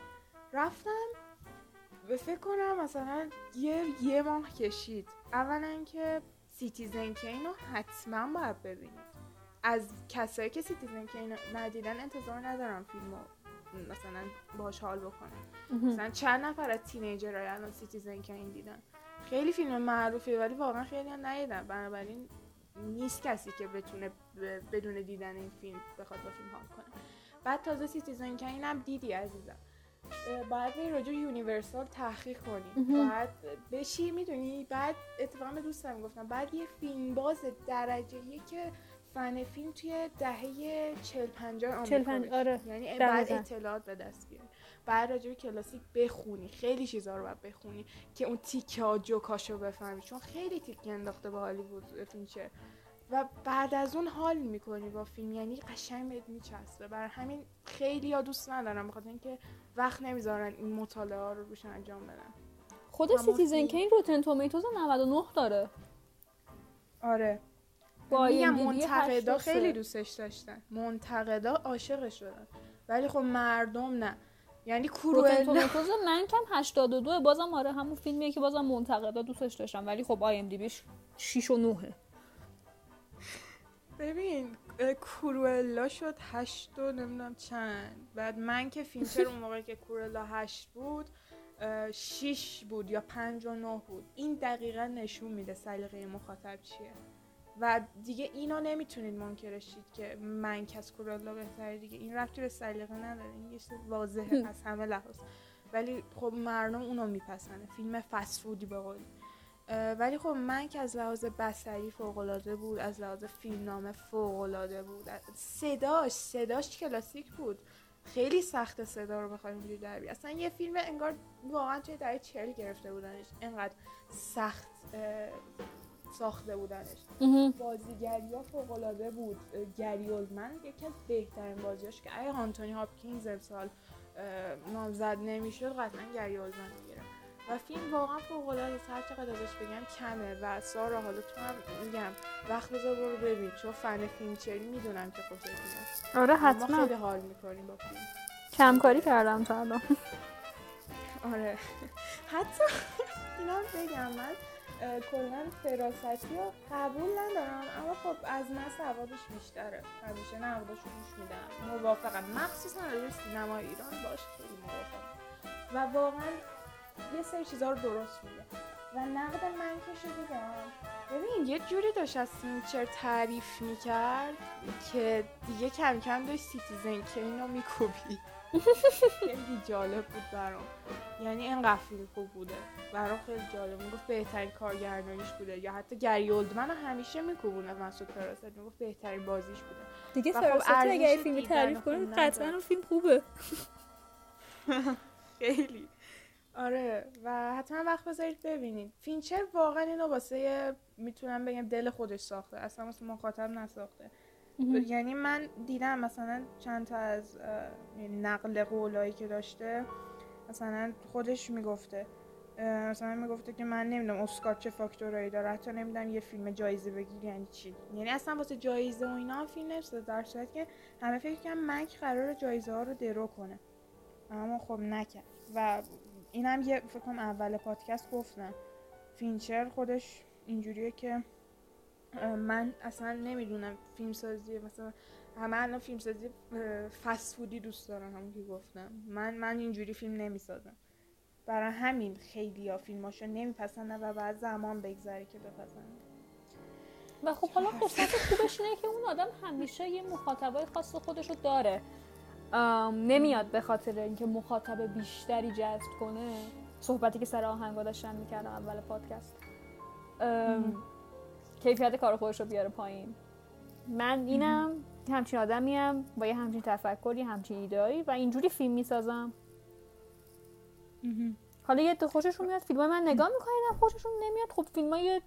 A: رفتم به فکر کنم مثلا یه یه ماه کشید. اولا که سیتیزن که اینو حتما باید ببینید. از کسایی که Citizen Kane و ندیدن انتظار ندارم فیلمو مثلا باش حال بکنم. مثلا چند نفر از teenager های الان Citizen Kane دیدن. خیلی فیلم معروفی ولی واقعا خیلی هم ندیدن بنابراین نیست کسی که بتونه بدون دیدن این فیلم بخواد با فیلم حال کنه. بعد تازه Citizen Kane م دیدی عزیزم. بعد به راجع Universal تحقیق کنی. بعد بشی می‌دونی؟ بعد اتفاقا به دوستم گفتم بعد یه فیلم باز درجه که فن فیلم توی دهه 40 50 آمریکا
B: آره.
A: یعنی بعد اطلاعات به دست بیاری. بعد راجع کلاسیک بخونی. خیلی چیزا رو باید بخونی که اون تیکه ها جوکاشو بفهمی. چون خیلی تیکه انداخته به هالیوود فینچر و بعد از اون حال می‌کنی با فیلم. یعنی قشنگ بهت میچسبه. برای همین خیلی ها دوست ندارم بخاطر اینکه وقت نمی‌ذارن این مطالعه ها رو روشن انجام بدن.
B: خود Citizen Kane Rotten Tomatoes 99 داره.
A: آره. با منتقدا خیلی دوستش داشتن. منتقدا عاشق شدن. ولی خب مردم نه. یعنی
B: Cruella Mank م 82 بازم آره همون فیلمیه که بازم منتقدا دوستش داشتن ولی خب IMDb ش 6 و 9
A: ببین کورولا شد هشت و نمی‌دونم چند. بعد Mank فینچر اون موقع که کورولا هشت بود شیش بود یا پنج و نه بود. این دقیقا نشون میده سلیقه مخاطب چیه. و دیگه اینو نمی‌تونید منکرشید که من کس کورولا بهتره. دیگه این رفتی به سلیقه نداره. این یه واضحه از همه لحاظ. ولی خب مردم اونو میپسنه فیلم فسفودی به قولی ولی خب من که از لحاظ بسری فوقالعاده بود از لحاظ فیلمنامه فوقالعاده بود. صداش صداش کلاسیک بود. خیلی سخت صدا رو بخوایم اینجوری در اصلا یه فیلم انگار واقعا توی دهه چهل گرفته بودنش. انقدر سخت ساخته بودنش. بازیگری ها فوقالعاده بود. گری من یکی از بهترین بازیاش که اگه آنتونی هاپکینز امسال نامزد نمی‌شد قطعا گری می‌گیره و فیلم واقعا فوق العاده هر چقدر ازش بگم کمه و سارا حالا تو هم میگم. وقت بذار برو ببین. چون فن فیلمچری می‌دونم که خوشت میاد.
B: آره حتما.
A: خیلی حال می‌کنیم با فیلم.
B: کمکاری کردم تا الان.
A: آره. حتی اینا بگم من کلا فراستی رو قبول ندارم. اما خب از من سوادش بیشتره. همیشه نقداشو گوش میدم. موافقم. مخصوصا روی سینما ایران باش. خیلی موافقم. و واقعا یه سری چیزا رو درست میگه. و نقد من که شدیدم ببین یه جوری داشت از سینچر تعریف می‌کرد که دیگه کم کم داشت Citizen Kane و میکوبی. خیلی جالب بود برام. یعنی این فیلم خوب بوده. برام خیلی جالب. می‌گفت بهترین کارگردانیش بوده. یا حتی گری اولدمن همیشه میکوبونه مسعود فراست می‌گفت بهترین بازیش بوده.
B: دیگه فراست خب اگه فیلم تعریف کنید قطعا اون فیلم خوبه.
A: خیلی. آره و حتما وقت بذارید ببینید. فینچر واقعا اینو واسه می‌تونم بگم دل خودش ساخته. اصلا واسه مخاطب نساخته. یعنی من دیدم مثلا چند تا از یعنی نقل قولایی که داشته مثلا خودش می‌گفته. مثلا می‌گفته که من نمی‌دونم اسکار چه فاکتورایی داره. حتی نمی‌دونم یه فیلم جایزه بگیر یعنی چی. یعنی اصلا واسه جایزه و اینا فیلم نشده در صورت که همه فکر کنم مک قرار جایزه ها رو درو کنه. اما خب نکرد. و اینم یه فکر اول پادکست گفتم. فینچر خودش اینجوریه که من اصلا نمی‌دونم فیلم سازی مثلا همه الان فیلم سازی فسفودی دوست دارم همون که گفتم. من من اینجوری فیلم نمی‌سازم. برای همین خیلی ها فیلماشو نمیپسندن و بعد زمان بگذره که بپسندن.
B: و خب حالا قسمت خوبش اینه که اون آدم همیشه یه مخاطبای خاص خودشو داره. نمیاد به خاطر اینکه مخاطب بیشتری جذب کنه. صحبتی که سر آهنگا داشتن می‌کردم اول پادکست. کیفیت کار خودش رو بیاره پایین. من اینم همچین آدمیم با یه همچین تفکری همچین ایدهایی و اینجوری فیلم می‌سازم. حالا یه خوششون میاد فیلم من نگاه می‌کنن خوششون نمیاد. خب فیلم های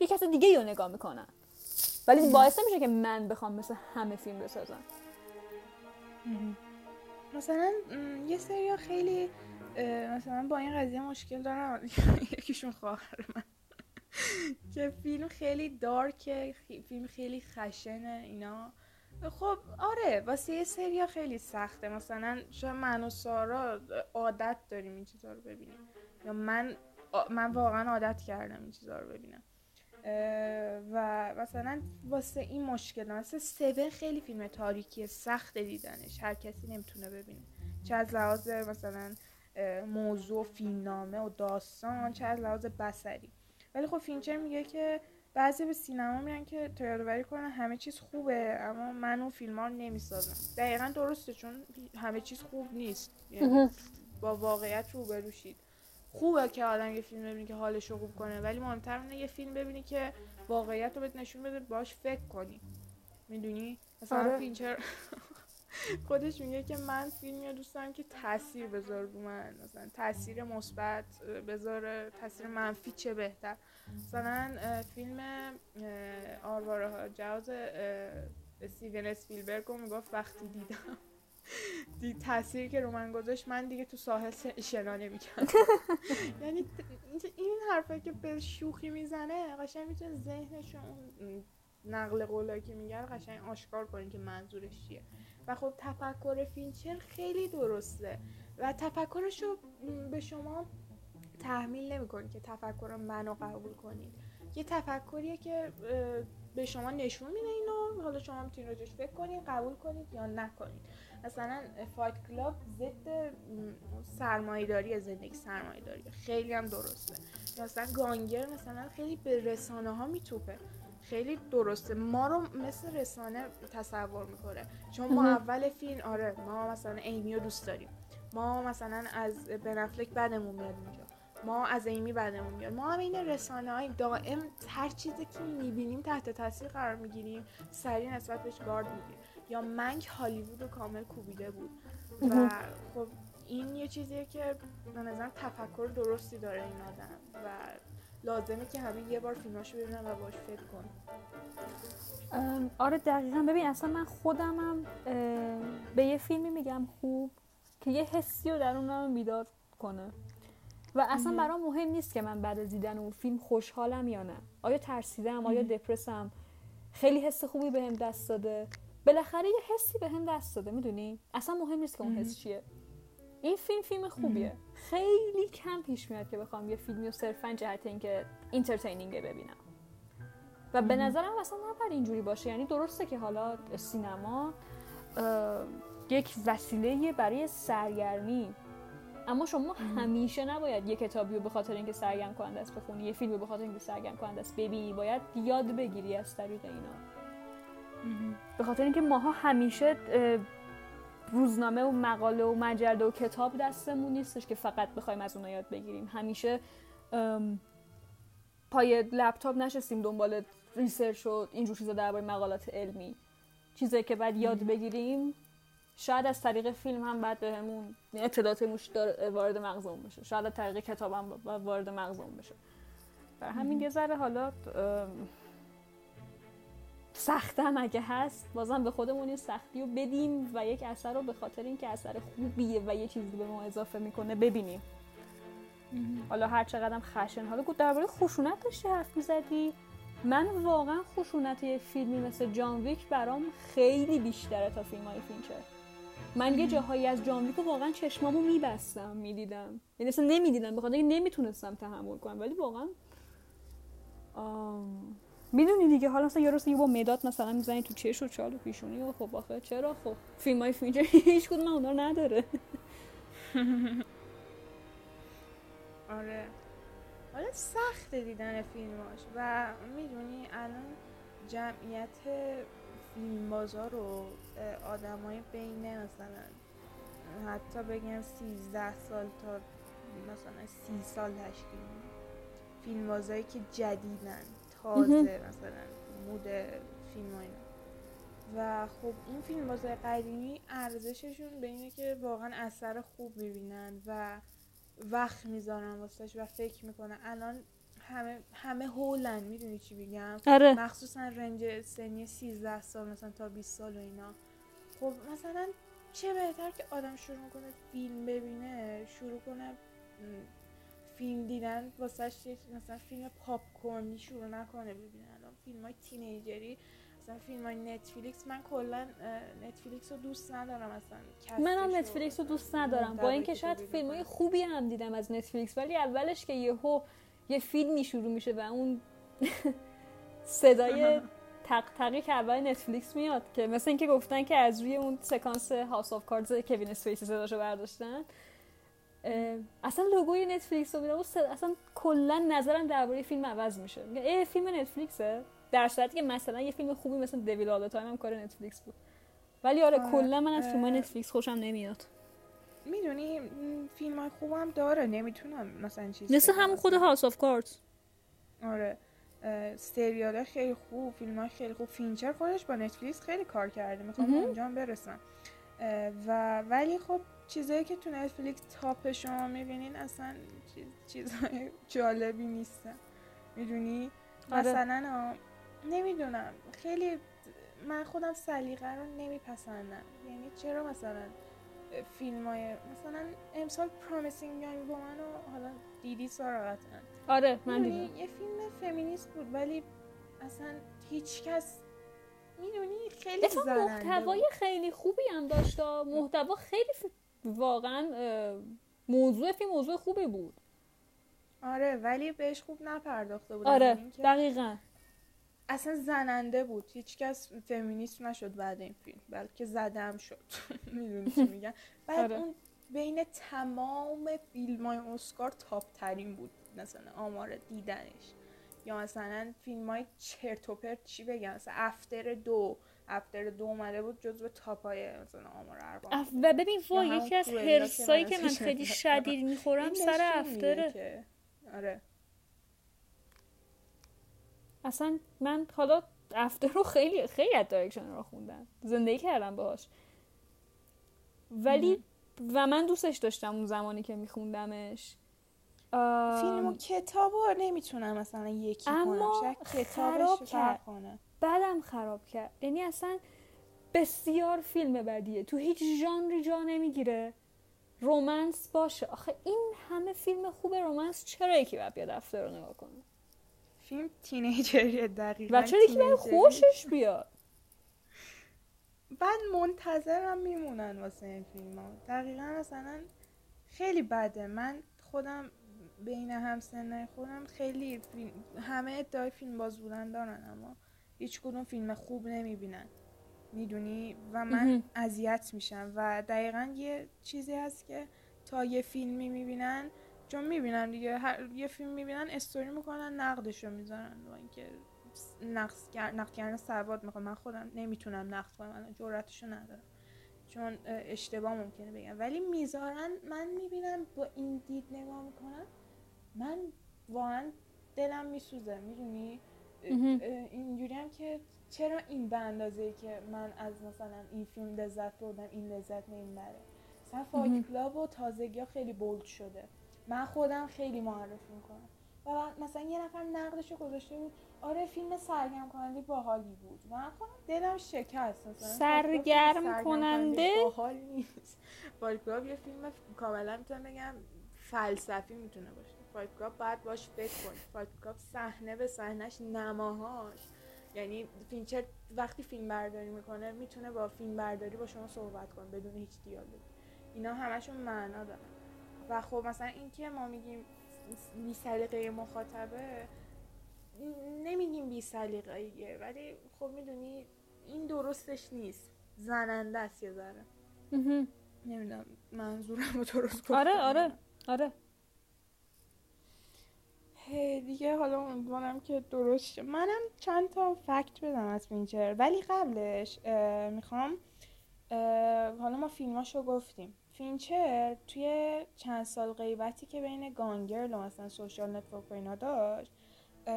B: یه کس دیگه رو نگاه می‌کنن. ولی باعث نمیشه که من بخوام مثل همه فیلم بسازم.
A: مثلا یه سری خیلی مثلا با این قضیه مشکل دارم یکیشون خواهر من. که فیلم خیلی دارکه فیلم خیلی خشنه اینا. خب آره واسه یه سری خیلی سخته. مثلا شاید من و سارا عادت داریم این چیزا رو ببینیم. یا من من واقعا عادت کردم این چیزا رو ببینم. و مثلا واسه این مشکل مثلا سون خیلی فیلم تاریکی سخت دیدنش هر کسی نمی‌تونه ببینه. چه از لحاظ مثلا موضوع فیلمنامه و داستان چه از لحاظ بصری ولی خب فینچر میگه که بعضی به سینما میرن که تا یادآوری کنن همه چیز خوبه اما من اون فیلم ها رو نمی‌سازم. دقیقا درسته چون همه چیز خوب نیست. یعنی با واقعیت روبروشید خوبه که آدم یه فیلم ببینی که حالش رو خوب کنه ولی مهمتر اینه یه فیلم ببینی که واقعیت رو بهت نشون بده باش فکر کنی. می‌دونی؟ مثلا آره. فینچر خودش میگه که من فیلمی دوست دارم که تاثیر بذاره رو من مثلا تاثیر مثبت بذاره تاثیر منفی چه بهتر. مثلا فیلم آرواره ها جواز استیون اسپیلبرگ رو می‌گفت وقتی دیدم. دی تاثیری که رو من گذاشت من دیگه تو ساحل شنا نمی‌کردم. یعنی این حرفه که به شوخی می‌زنه قشنگ می‌تونه ذهنشون نقل قولایی که میگه قشنگ آشکار کنین که منظورش چیه. و خب تفکر فینچر خیلی درسته. و تفکرش رو به شما تحمیل نمی‌کنید که تفکر منو قبول کنید. یه تفکریه که به شما نشون میده اینو. حالا شما می‌تونید راجش فکر کنید قبول کنید یا نکنید. مثلا فایت کلاب ضد سرمایه‌داری زندگی سرمایه‌داری. خیلی هم درسته. مثلا گانگر مثلا خیلی به رسانه ها میتوپه. خیلی درسته. ما رو مثل رسانه تصور می‌کنه. چون ما اول فیلم آره ما مثلا ایمی رو دوست داریم. ما مثلا از بنفلک بدمون میاد اینجا. ما از ایمی بدمون میاد. ما هم این رسانه های دائم هر چیزی که می‌بینیم تحت تاثیر قرار می‌گیریم سریع نسبت بهش گارد می‌گیریم. یا منگ هالیوود رو کامل کوبیده بود. و خب این یه چیزیه که به نظر تفکر درستی داره این آدم. و لازمه که همه یه بار فیلماشو ببینن و باش فکر کن
B: آره دقیقا. ببین اصلا من خودمم به یه فیلمی میگم خوب که یه حسی رو درونم بیدار کنه. و اصلا برام مهم نیست که من بعد از دیدن اون فیلم خوشحالم یا نه. آیا ترسیدم؟ آیا دپرسم؟ خیلی حس خوبی بهم به دست داده. بالاخره یه حسی بهم به دست داده می‌دونی؟ اصلا مهم نیست که اون حس چیه. این فیلم فیلم خوبیه. خیلی کم پیش میاد که بخوام یه فیلمی رو صرفا جهت اینکه entertaining ببینم. و به نظرم اصلا نباید اینجوری باشه. یعنی درسته که حالا سینما یک وسیله برای سرگرمی. اما شما همیشه نباید یه کتابی رو به خاطر اینکه سرگرم کننده است بخونی یه فیلم رو به خاطر اینکه سرگرم کننده است ببینی. باید یاد بگیری از طریق اینا. به خاطر اینکه ماها همیشه روزنامه و مقاله و مجله و کتاب دستمون نیستش که فقط بخوایم از اونها یاد بگیریم. همیشه پای لپتاپ نشستیم دنبال research و اینجور چیزا درباره مقالات علمی. چیزی که بعد یاد بگیریم شاید از طریق فیلم هم بعد بهمون اطلاعات وارد مغزمون بشه. شاید از طریق کتاب هم وارد مغزمون بشه. بر همین یه ذره حالا سختم اگه هست بازم به خودمون یه سختی رو بدیم و یک اثر رو به خاطر اینکه اثر خوبیه و یه چیزی به ما اضافه می‌کنه ببینیم. حالا هر چقدرم خشن. حالا گفت درباره خشونت داشتی حرف می‌زدی؟ من واقعا خشونت یه فیلمی مثل John Wick برام خیلی بیشتره تا فیلم های فینچر. من یه جاهایی از John Wick واقعا چشمامو میبستم می‌دیدم. یعنی اصلا نمی‌دیدم بخاطر اینکه نمی‌تونستم تحمل کنم. ولی واقعا می‌دونی دیگه. حالا مثلا یه روز یه با مداد مثلا می‌زنی تو چش و چال و پیشونی و خب آخه چرا؟ خب فیلم های فینچر هیچ کدوم اونا نداره.
A: آره. حالا سخت دیدن فیلماش و می‌دونی الان جمعیت فیلم بازار و آدمای بین مثلا حتی بگم 13 سال تا مثلا سی سال تشکیل فیلم بازاری که جدیدن تازه مثلا مود فیلم اینا. و خب این فیلم بازای قدیمی ارزششون به اینه که واقعا اثر خوب می‌بینن و وقت می‌ذارن واسش و فکر می‌کنن. الان همه همه هولن. می‌دونی چی بگم
B: آره.
A: مخصوصا رنج سنی 13 سال مثلا تا 20 سال و اینا. خب مثلا چه بهتر که آدم شروع کنه فیلم ببینه شروع کنه فیلم دیدن واسه مثلا فیلم پاپ کورنی شروع نکنه ببینه. الان فیلم های تینیجری مثلا فیلم های Netflix. من کلا Netflix رو دوست ندارم اصلا.
B: منم Netflix رو دوست ندارم. با اینکه شاید فیلم های خوبی هم دیدم از Netflix ولی اولش که یهو یه فیلمی شروع میشه و اون صدای تق تقی که اول Netflix میاد که مثل اینکه گفتن که از روی اون سکانس House of Cards کوین اسپیسی صداشو برداشتن اصلا لوگوی Netflix رو میرم اصلا کلا نظرم درباره فیلم عوض میشه. ای فیلم Netflix ه؟ در صورتی که مثلا یه فیلم خوبی مثل Devil All the Time هم کار Netflix بود. ولی آره, آره. کلا من از فیلم Netflix خوشم نمیاد.
A: می‌دونی فیلم های خوبم داره نمی‌تونم مثلا چیز
B: مثل همون خود House of Cards
A: آره سریال خیلی خوب فیلم های خیلی خوب. فینچر خودش با Netflix خیلی کار کرده می‌خوام اونجا برسم. و ولی خب چیزایی که تو Netflix top شما می‌بینین اصلا چیز چیزهای جالبی نیستن. می‌دونی؟ آره. مثلا نمی‌دونم. خیلی من خودم سلیقه رو نمیپسندم. یعنی چرا مثلا؟ فیلم های مثلا امسال Promising Young Woman و حالا دیدی سارا
B: آره من دیدم.
A: یه فیلم فمینیست بود ولی اصلا هیچ کس می‌دونی خیلی
B: محتوای خیلی خوبی هم داشت محتوا خیلی واقعا موضوع فیلم موضوع خوبی بود.
A: آره ولی بهش خوب نپرداخته بود
B: آره دقیقا.
A: اصلا زننده بود. هیچکس فمینیست نشد بعد این فیلم بلکه زدم شد. می‌دونی چی میگم؟ بعد
B: آره.
A: اون بین تمام فیلم های اسکار تاپ ترین بود. مثلا آمار دیدنش. یا مثلا فیلم های چرت و پرت چی بگم؟ مثلا افتر دو. افتر دو اومده بود جزو تاپ های مثلا آمار ارباب
B: و ببین وای یکی از هرسایی
A: من
B: که من خیلی شدید می‌خورم سر افتره.
A: آره.
B: اصلا من حالا افتر رو خیلی خیلی از دایرکشن رو خوندم. زندگی کردم باهاش. ولی و من دوستش داشتم اون زمانی که میخوندمش.
A: فیلم و کتاب رو نمی‌تونم مثلا یکی
B: اما
A: کنم
B: خراب کرد. بعدم خراب کرد. یعنی اصلا بسیار فیلم بدیه. تو هیچ ژانری جا نمی‌گیره. رومنس باشه. آخه این همه فیلم خوب رومنس چرا یکی باید بیاد افتر رو نگاه کنه؟
A: فیلم تینیجریه دقیقا
B: و چرا یکی. خوشش بیاد.
A: بعد منتظرم میمونن واسه این فیلم ها. دقیقا مثلا خیلی بده. من خودم بین همسنه خودم خیلی فیلم همه ادعای فیلم باز بودن دارن اما هیچ کدوم فیلم خوب نمی‌بینن. می‌دونی؟ و من. اذیت میشم. و دقیقا یه چیزی هست که تا یه فیلمی می‌بینن چون می‌بینن دیگه هر یه فیلم می‌بینن استوری می‌کنن نقدشو می‌ذارن. و اینکه نقد نقد کردن سواد می‌خوام من خودم نمی‌تونم نقد کنم الان جرأتشو ندارم. چون اه، اشتباه ممکنه بگم. ولی می‌ذارن من می‌بینم با این دید نگاه می‌کنم من واقعا دلم میسوزه. می‌دونی. اینجوری هم که چرا این به اندازه که من از مثلا این فیلم لذت بردم این لذت نمی‌بره؟ مثلا. Fight Club و تازگی ها خیلی bold شده. من خودم خیلی معرفی می‌کنم. و مثلا یه نفر نقدشو گذاشته بود آره فیلم سرگرم کننده باحالی بود. من خودم دلم شکست. مثلا
B: سرگرم
A: کلاب فیلم سرگرم
B: کننده؟
A: باحال نیست. Fight Club یه فیلم کاملا می‌تونم بگم فلسفی می‌تونه باشه. Fight Club باید باش فکر کنی Fight Club صحنه به صحنهش نماهاش یعنی فینچر وقتی فیلم برداری می‌کنه می‌تونه با فیلم برداری با شما صحبت کنه بدون هیچ دیالوگ اینا همشون معنا دارن. و خب مثلا این که ما میگیم بی سلیقه مخاطبه نمیگیم بی سلیقه‌ایه ولی خب می‌دونی این درستش نیست. زننده است یه ذره. نمی‌دونم منظورم رو درست گفتم.
B: آره آره آره.
A: هی دیگه حالا امیدوارم که درست. منم چند تا fact بدم از فینچر ولی قبلش می‌خوام حالا ما فیلماشو گفتیم. فینچر توی چند سال غیبتی که بین Gone Girl و مثلا Social Network و اینا داشت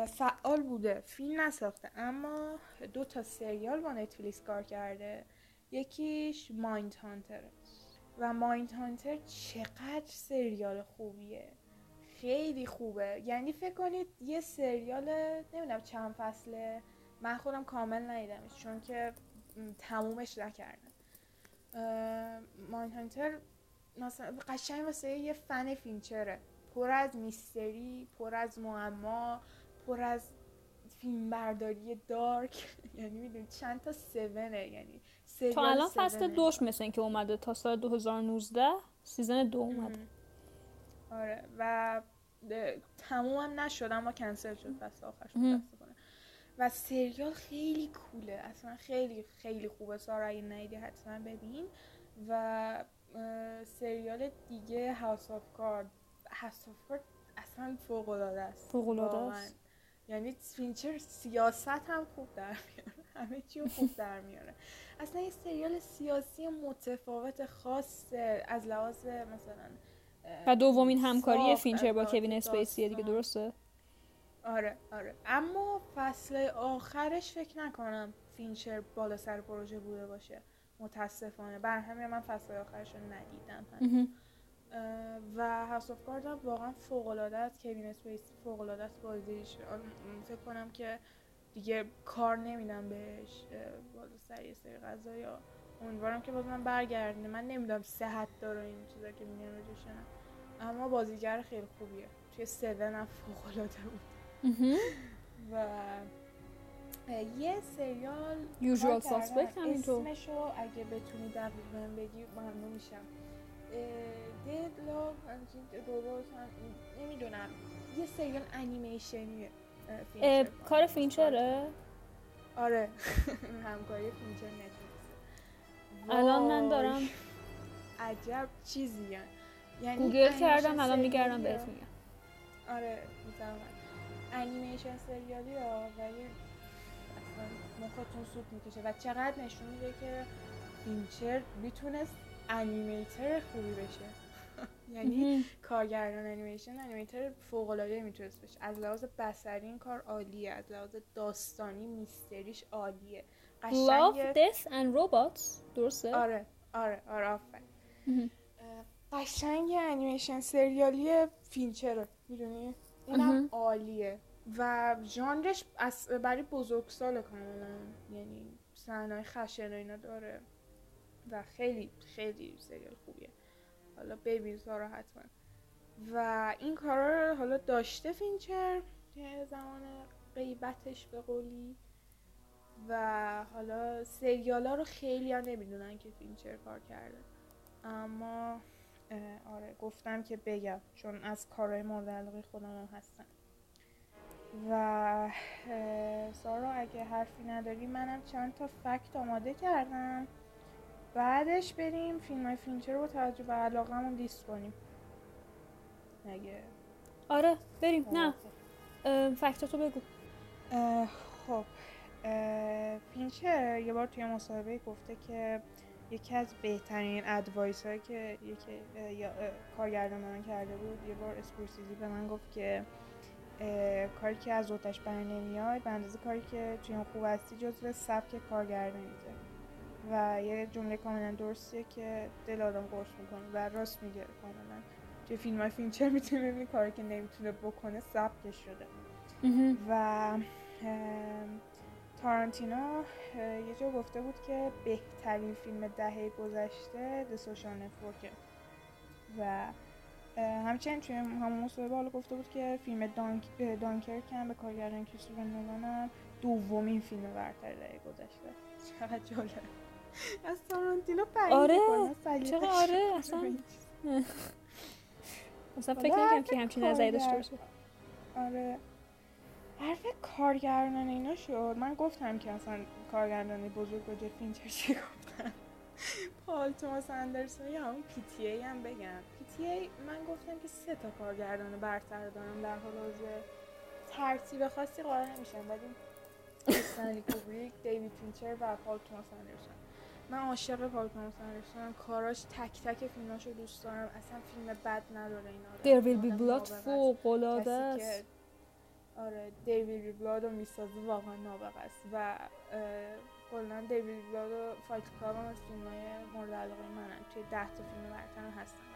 A: فعال بوده. فیلم نساخته اما دو تا سریال با نتفلیکس کار کرده. یکیش مایند هانتر و مایند هانتر چقدر سریال خوبیه. خیلی خوبه. یعنی فکر کنید یه سریال نمی‌دونم چند فصله. من خودم کامل ندیدمش چون که تمومش نکردم. ماین هانتر مثلا قشنگ واسه یه فن فینچره پر از میستری پر از معما پر از فیلم برداری دارک. یعنی می‌دونی چند تا سونه یعنی
B: تا الان فصل. دوش مثل اینکه اومده تا سال 2019 سیزن دو اومده.
A: آره. و تموم هم نشد اما کنسل شد. فصل. متاسفانه و سریال خیلی کوله. اصلا خیلی خیلی خوبه. سارا اگه ندیدی حتما ببین. و سریال دیگه House of Card House of Card اصلا فوق العاده است.
B: فوق‌العاده
A: واقعاً.
B: است.
A: یعنی فینچر سیاست هم خوب در میاره. همه چی رو خوب در میاره. اصلا یه سریال سیاسی متفاوت خاصه از لحاظ مثلا
B: و دومین همکاری فینچر با کوین اسپیسیه دیگه. درسته؟
A: آره آره. اما فصل آخرش فکر نکنم فینچر بالا سر پروژه بوده باشه. متاسفانه. بر همین من فصل آخرش رو ندیدم و House of Card هم واقعا فوق العاده است. کوین اسپیسی فوق العاده است. بازیش. فکر کنم که دیگه کار نمیدن بهش. بالا سر یه سری قضايا امیدوارم که باز من برگردونه من نمی‌دونم صحت داره این چیزا که میگن راجعش نه. اما بازیگر خیلی خوبیه. توی Seven هم فوق العاده بود. و یه سریال
B: Usual
A: کار کردن.
B: Suspect همینطور.
A: اسمشو اگه بتونی دقیق بهم بگی ممنون میشم. Death Love Robot نمی‌دونم. یه سریال انیمیشنیه فینچر
B: کار فینچره؟
A: آره. همکاری فینچر Netflix
B: الان من دارم
A: عجب چیزی
B: یعنی گوگل کردم الان میگردم بهت میگم.
A: آره می‌زنم انیمیشن سریالی ها ولی مختون سوت می‌کشه و چقدر نشون میده که فینچر می‌تونست animator خوبی بشه. یعنی کارگردان انیمیشن animator فوق العاده می‌تونست بشه. از لحاظ بصری این کار عالیه از لحاظ داستانی mystery ش عالیه.
B: Love, Death and Robots. درسته؟
A: آره آره آره آفرین. قشنگ انیمیشن سریالی فینچر می‌دونی؟ اونم عالیه. و ژانرش برای بزرگسال کاملا یعنی صحنه خشن و اینا داره و خیلی خیلی سریال خوبیه. حالا ببین سارا حتما. و این کارا رو حالا داشته فینچر که زمان غیبتش به قولی. و حالا سریال ها رو خیلی ها نمی‌دونن که فینچر کار کرده. اما آره گفتم که بگم چون از کارهای مورد علاقه خودم هستن. و سارا اگه حرفی نداری منم چند تا فکت آماده کردم. بعدش بریم فیلم های فینچر رو با توجه به علاقه لیست کنیم. اگه
B: آره بریم. نه. فکتاتو بگو.
A: خب. فینچر یه بار توی مصاحبه گفته که یکی از بهترین advice هایی که یکی کارگردان من کرده بود یه بار اسکورسیزی به من گفت که کاری که از عهده‌ش بر نمیاد به اندازه کاری که توی اون خوب هستی جزو سبک کارگردانیته و یه جمله کاملا درستیه که دل آدم قرص می‌کنه و راست میگه کاملا. توی فیلم های فینچر می‌تونه ببینی؟ کاری که نمی‌تونه بکنه سبکش شده. و تارانتینو یه جا گفته بود که بهترین فیلم دهه گذشته The Social Network و همچنین توی همون مصاحبه حالا گفته بود که فیلم دانک دانکرک هم به کارگردان کریستوفر نولان هم دومین فیلم برتر دهه گذشته چقدر جالب. از تارانتینو بعید
B: آره. چقدر آره اصلا. اصلا فکر نکنم که همچین نظری داشته باشه.
A: آره. حرف کارگردان اینا شد. من گفتم که اصلا کارگردانی بزرگ با فینچر چی گفتن؟ پال توماس اندرسون یا همون PTA هم بگم. تی من گفتم که سه تا کارگردان برتر دارم در حال حاضر. ترتیب خاصی قرار نمیشن ولی استنلی کوبریک دیوید فینچر و پال توماس اندرسون. من عاشق پال توماس اندرسون کاراش تک تک فیلماشو دوست دارم. اصلا فیلم بد نداره
B: There Will Be Blood فوق العاده است.
A: آره There Will Be Blood رو می‌سازه واقعا نابغه است. و کلا There Will Be Blood و Fight Club هم از فیلم های مورد علاقه منن. توی ده تا فیلم برتر هستن.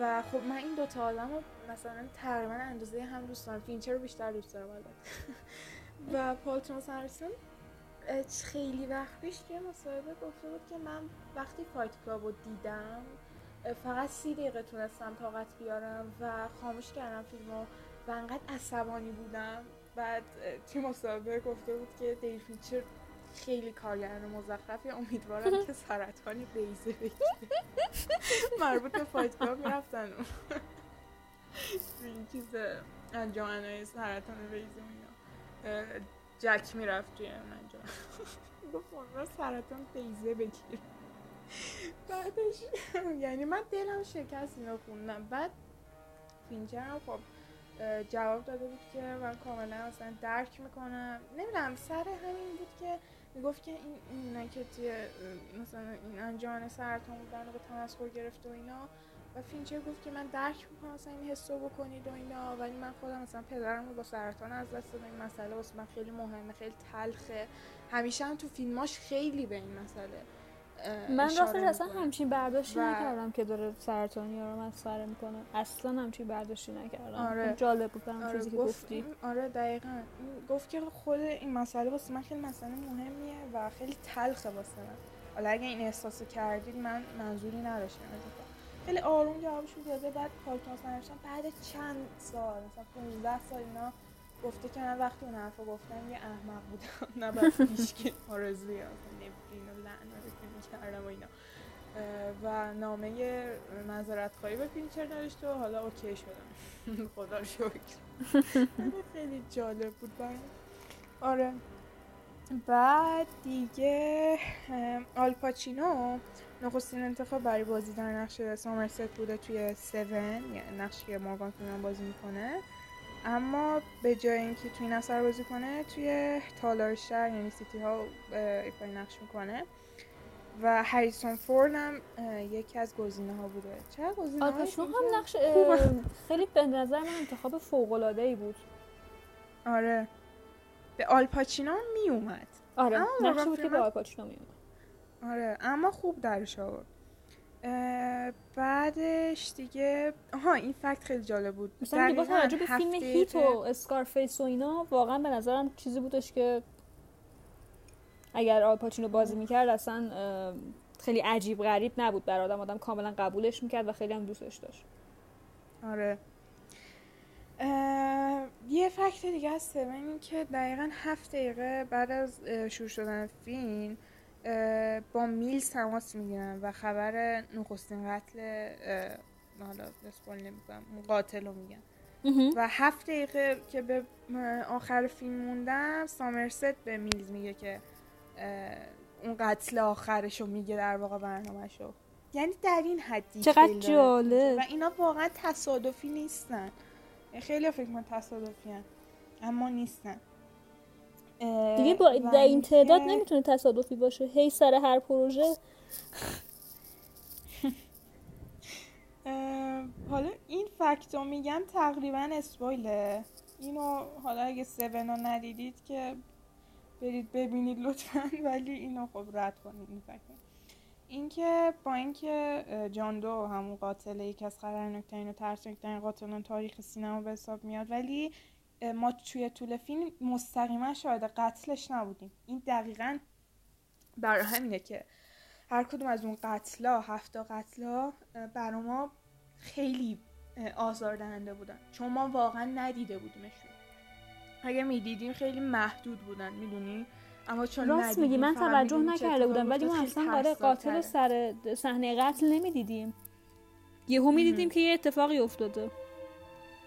A: و خب من این دوتا آدم رو مثلا تقریبا اندازه هم دوست دارم فینچر رو بیشتر دوست دارم البته. و پال توماس اندرسون خیلی وقت پیش که مصاحبه گفته بود که من وقتی Fight Club رو دیدم فقط سی دقیقه تونستم طاقت بیارم و خاموش کردم فیلم و انقدر عصبانی بودم. بعد توی مصاحبه گفته بود که دیوید فینچر خیلی کارگردان مزخرفی. امیدوارم که سرطان بیضه بگیره مربوط به Fight Club می‌رفتن. این چیز انجمن‌های سرطان بیضه جک می‌رفت توی اون انجمن گفت سرطان بیضه بگیر بعدش یعنی من دلم شکست اینو خوندم. بعد فینچر هم خب جواب داده بود که من کاملا اصلا درک می‌کنم. نمی‌دونم سر همین بود که می‌گفت که این اینا که توی مثلا این انجمن سرطان بودن رو به تمسخر گرفته و اینا. و فینچر گفت که من درک می‌کنم مثلا این حسو بکنید و اینا ولی من خودم مثلا پدرم رو با سرطان از دست دادم. این مسئله واسه من خیلی مهمه خیلی تلخه. همیشه هم تو فیلماش خیلی به این مسئله
B: من راستش اصلا همچین برداشتی و... نکردم که داره سرطانی رو مسخره می‌کنه. اصلا همچین برداشتی نکردم.
A: آره.
B: جالب بود برام آره. چیزی که گفتی.
A: آره دقیقا. گفت که خود این مسئله واسه من خیلی مسئله مهمیه و خیلی تلخه واسه من. حالا اگه این احساسو کردید من منظوری نداشتم. خیلی آروم جوابش داده بعد پالتون بعد چند سال مثلا 15 سال اینا گفته که من وقتی اون حرفو گفتم یه احمق بودم. نه بعد پیش که آرزوی نفرین و لعنت. کردم و اینا. و نامه معذرت خواهی به فینچر نوشته و حالا okay شدم. خدا شکر. خیلی جالب بود برای آره. بعد دیگه آلپاچینو نخستین انتخاب برای بازی در نقش سامرست بوده توی Seven یعنی نقشی که مورگان فریمن بازی می‌کنه. اما به جای اینکه توی این اثر بازی کنه توی تالار شهر یعنی City Hall ایفای نقش می‌کنه. و هریسون فورد هم یکی از گزینه ها بوده. چه گزینه
B: هم نقش خیلی به نظر من انتخاب فوق العاده ای بود.
A: آره. به آلپاچینو می اومد.
B: آره نقش بود که به آلپاچینو می
A: اومد. آره اما خوب درش آورد. بعدش دیگه آها این fact خیلی جالب بود.
B: مثلا با توجه به فیلم Heat و Scarface و اینا واقعا به نظرم چیزی بودش که اگر آلپاچینو بازی می‌کرد اصلا خیلی عجیب غریب نبود بر آدم. آدم کاملا قبولش می‌کرد و خیلی هم دوستش داشت.
A: آره. یه فکت دیگه سون این که دقیقا هفت دقیقه بعد از شروع شدن فیلم با میل تماس می‌گیرن و خبر نخستین قتل حالا اسپول نمی‌کنم قاتل رو میگن و هفت دقیقه که به آخر فیلم موندم سامرست به میلز میگه که اون قتل آخرشو میگه در واقع برنامه شو یعنی در این حدی
B: چقدر جالب.
A: و اینا واقعا تصادفی نیستن. خیلی فکر من تصادفی هن. اما نیستن.
B: دیگه با در این تعداد نمی‌تونه تصادفی باشه. هی سر هر پروژه.
A: حالا این فکتو میگم تقریبا اسپویله اینو حالا اگه سونا ندیدید که برید ببینید لطفا ولی اینو خب رد کنید این فکر اینکه با اینکه جان دو همون قاتل یکی از خطرناکترین و ترسناکترین قاتلان تاریخ سینما به حساب میاد ولی ما توی طول فیلم مستقیما شاهد قتلش نبودیم. این دقیقا برای همینه که هر کدوم از اون قتلا هفتا قتلا برای ما خیلی آزاردهنده بودن. چون ما واقعا ندیده بودیمشون. اگه می‌دیدیم خیلی محدود بودن می‌دونی؟ اما چون
B: راست میگی من توجه نکرده بودم ولی ما اصلا برای قاتل سر صحنه قتل نمی‌دیدیم. یهو می‌دیدیم که یه اتفاقی افتاده.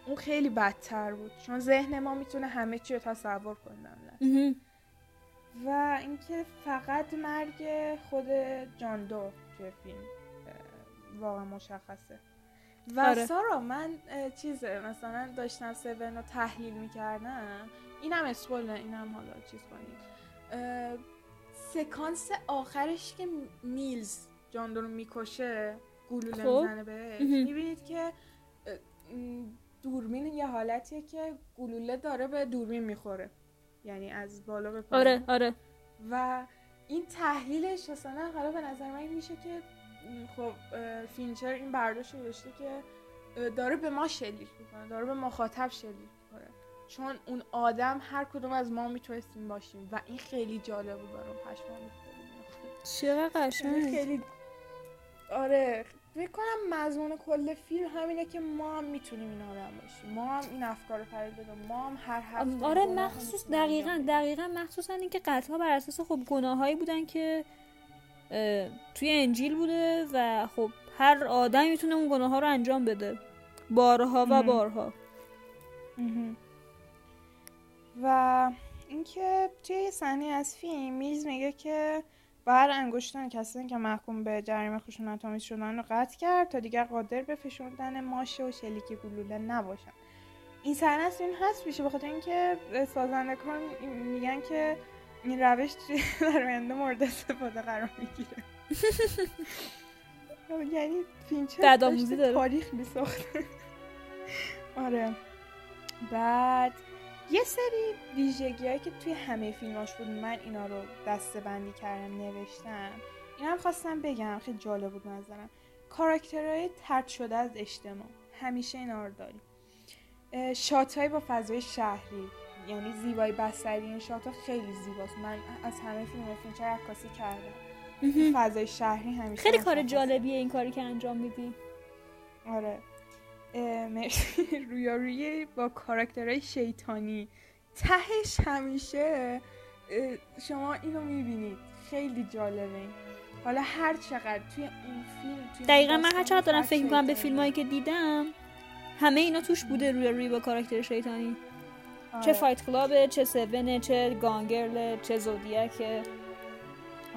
A: اون خیلی بدتر بود چون ذهن ما می‌تونه همه چی رو تصور کنه و اینکه فقط مرگ خود جاندو توی فیلم واقعا مشخصه. و آره. سارا من چیزه مثلا داشتم سون رو تحلیل می‌کردم. اینم اسپول اینم حالا چیز کنید سکانس آخرش که میلز جاندو رو می‌کشه گلوله خب. می‌زنه بهش می‌بینید که دوربین یه حالتیه که گلوله داره به دوربین می‌خوره. یعنی از بالا به
B: پایین. آره آره.
A: و این تحلیلش مثلا حالا به نظر من میشه که خب فینچر این برداشت داشته که داره به ما شلیک می‌کنه داره به مخاطب شلیک می‌کنه. چون اون آدم هر کدوم از ما می‌تونستیم باشیم و این خیلی جالب بود برام پشمام
B: چقدر قشنگ.
A: خیلی آره فکر کنم مضمون کل فیلم همینه که ما هم می‌تونیم این آدم باشیم. ما هم این افکار رو پرورش بدیم. ما هم هر هفته
B: آره مخصوص دقیقا دقیقا مخصوصا اینکه قتل ها بر اساس خب گناهایی بودن که توی انجیل بوده و خب هر آدم می‌تونه اون گناه ها رو انجام بده. بارها و بارها.
A: و اینکه توی صحنه از فیلم میز میگه که بر انگشتان کسانی که محکوم به جریمه خشونت آمیز شدن رو قطع کرد تا دیگر قادر به فشردن ماشه و شلیک گلوله نباشن این صحنه از این هست میشه بخاطر اینکه سازندگان میگن که این روش در آینده مورد استفاده قرار می‌گیره. یعنی فینچر داشته تاریخ میساخته. آره. بعد یه سری ویژگی که توی همه فیلماش بود من اینا رو دسته بندی کردم نوشتم. این هم خواستم بگم خیلی جالب بود نظرم. کاراکترهای طرد شده از اجتماع. همیشه اینا رو داریم. shot با فضای شهری. یعنی زیبایی بصری این shot ها خیلی زیباست. من از همه فیلم فینچر عکاسی کردم. فضای شهری همیشه
B: خیلی کار جالبیه این کاری که انجام میدی.
A: آره. مرسی. رویارویی با کاراکترهای شیطانی. تهش همیشه شما اینو می‌بینید. خیلی جالبه. حالا هر چقدر توی اون فیلم
B: دقیقا من هر چقدر دارم فکر می‌کنم به فیلم هایی که دیدم همه اینا توش بوده روی روی با کاراکتر شیطانی. آره. چه فایت کلابه چه سونه چه گانگرل چه زودیکه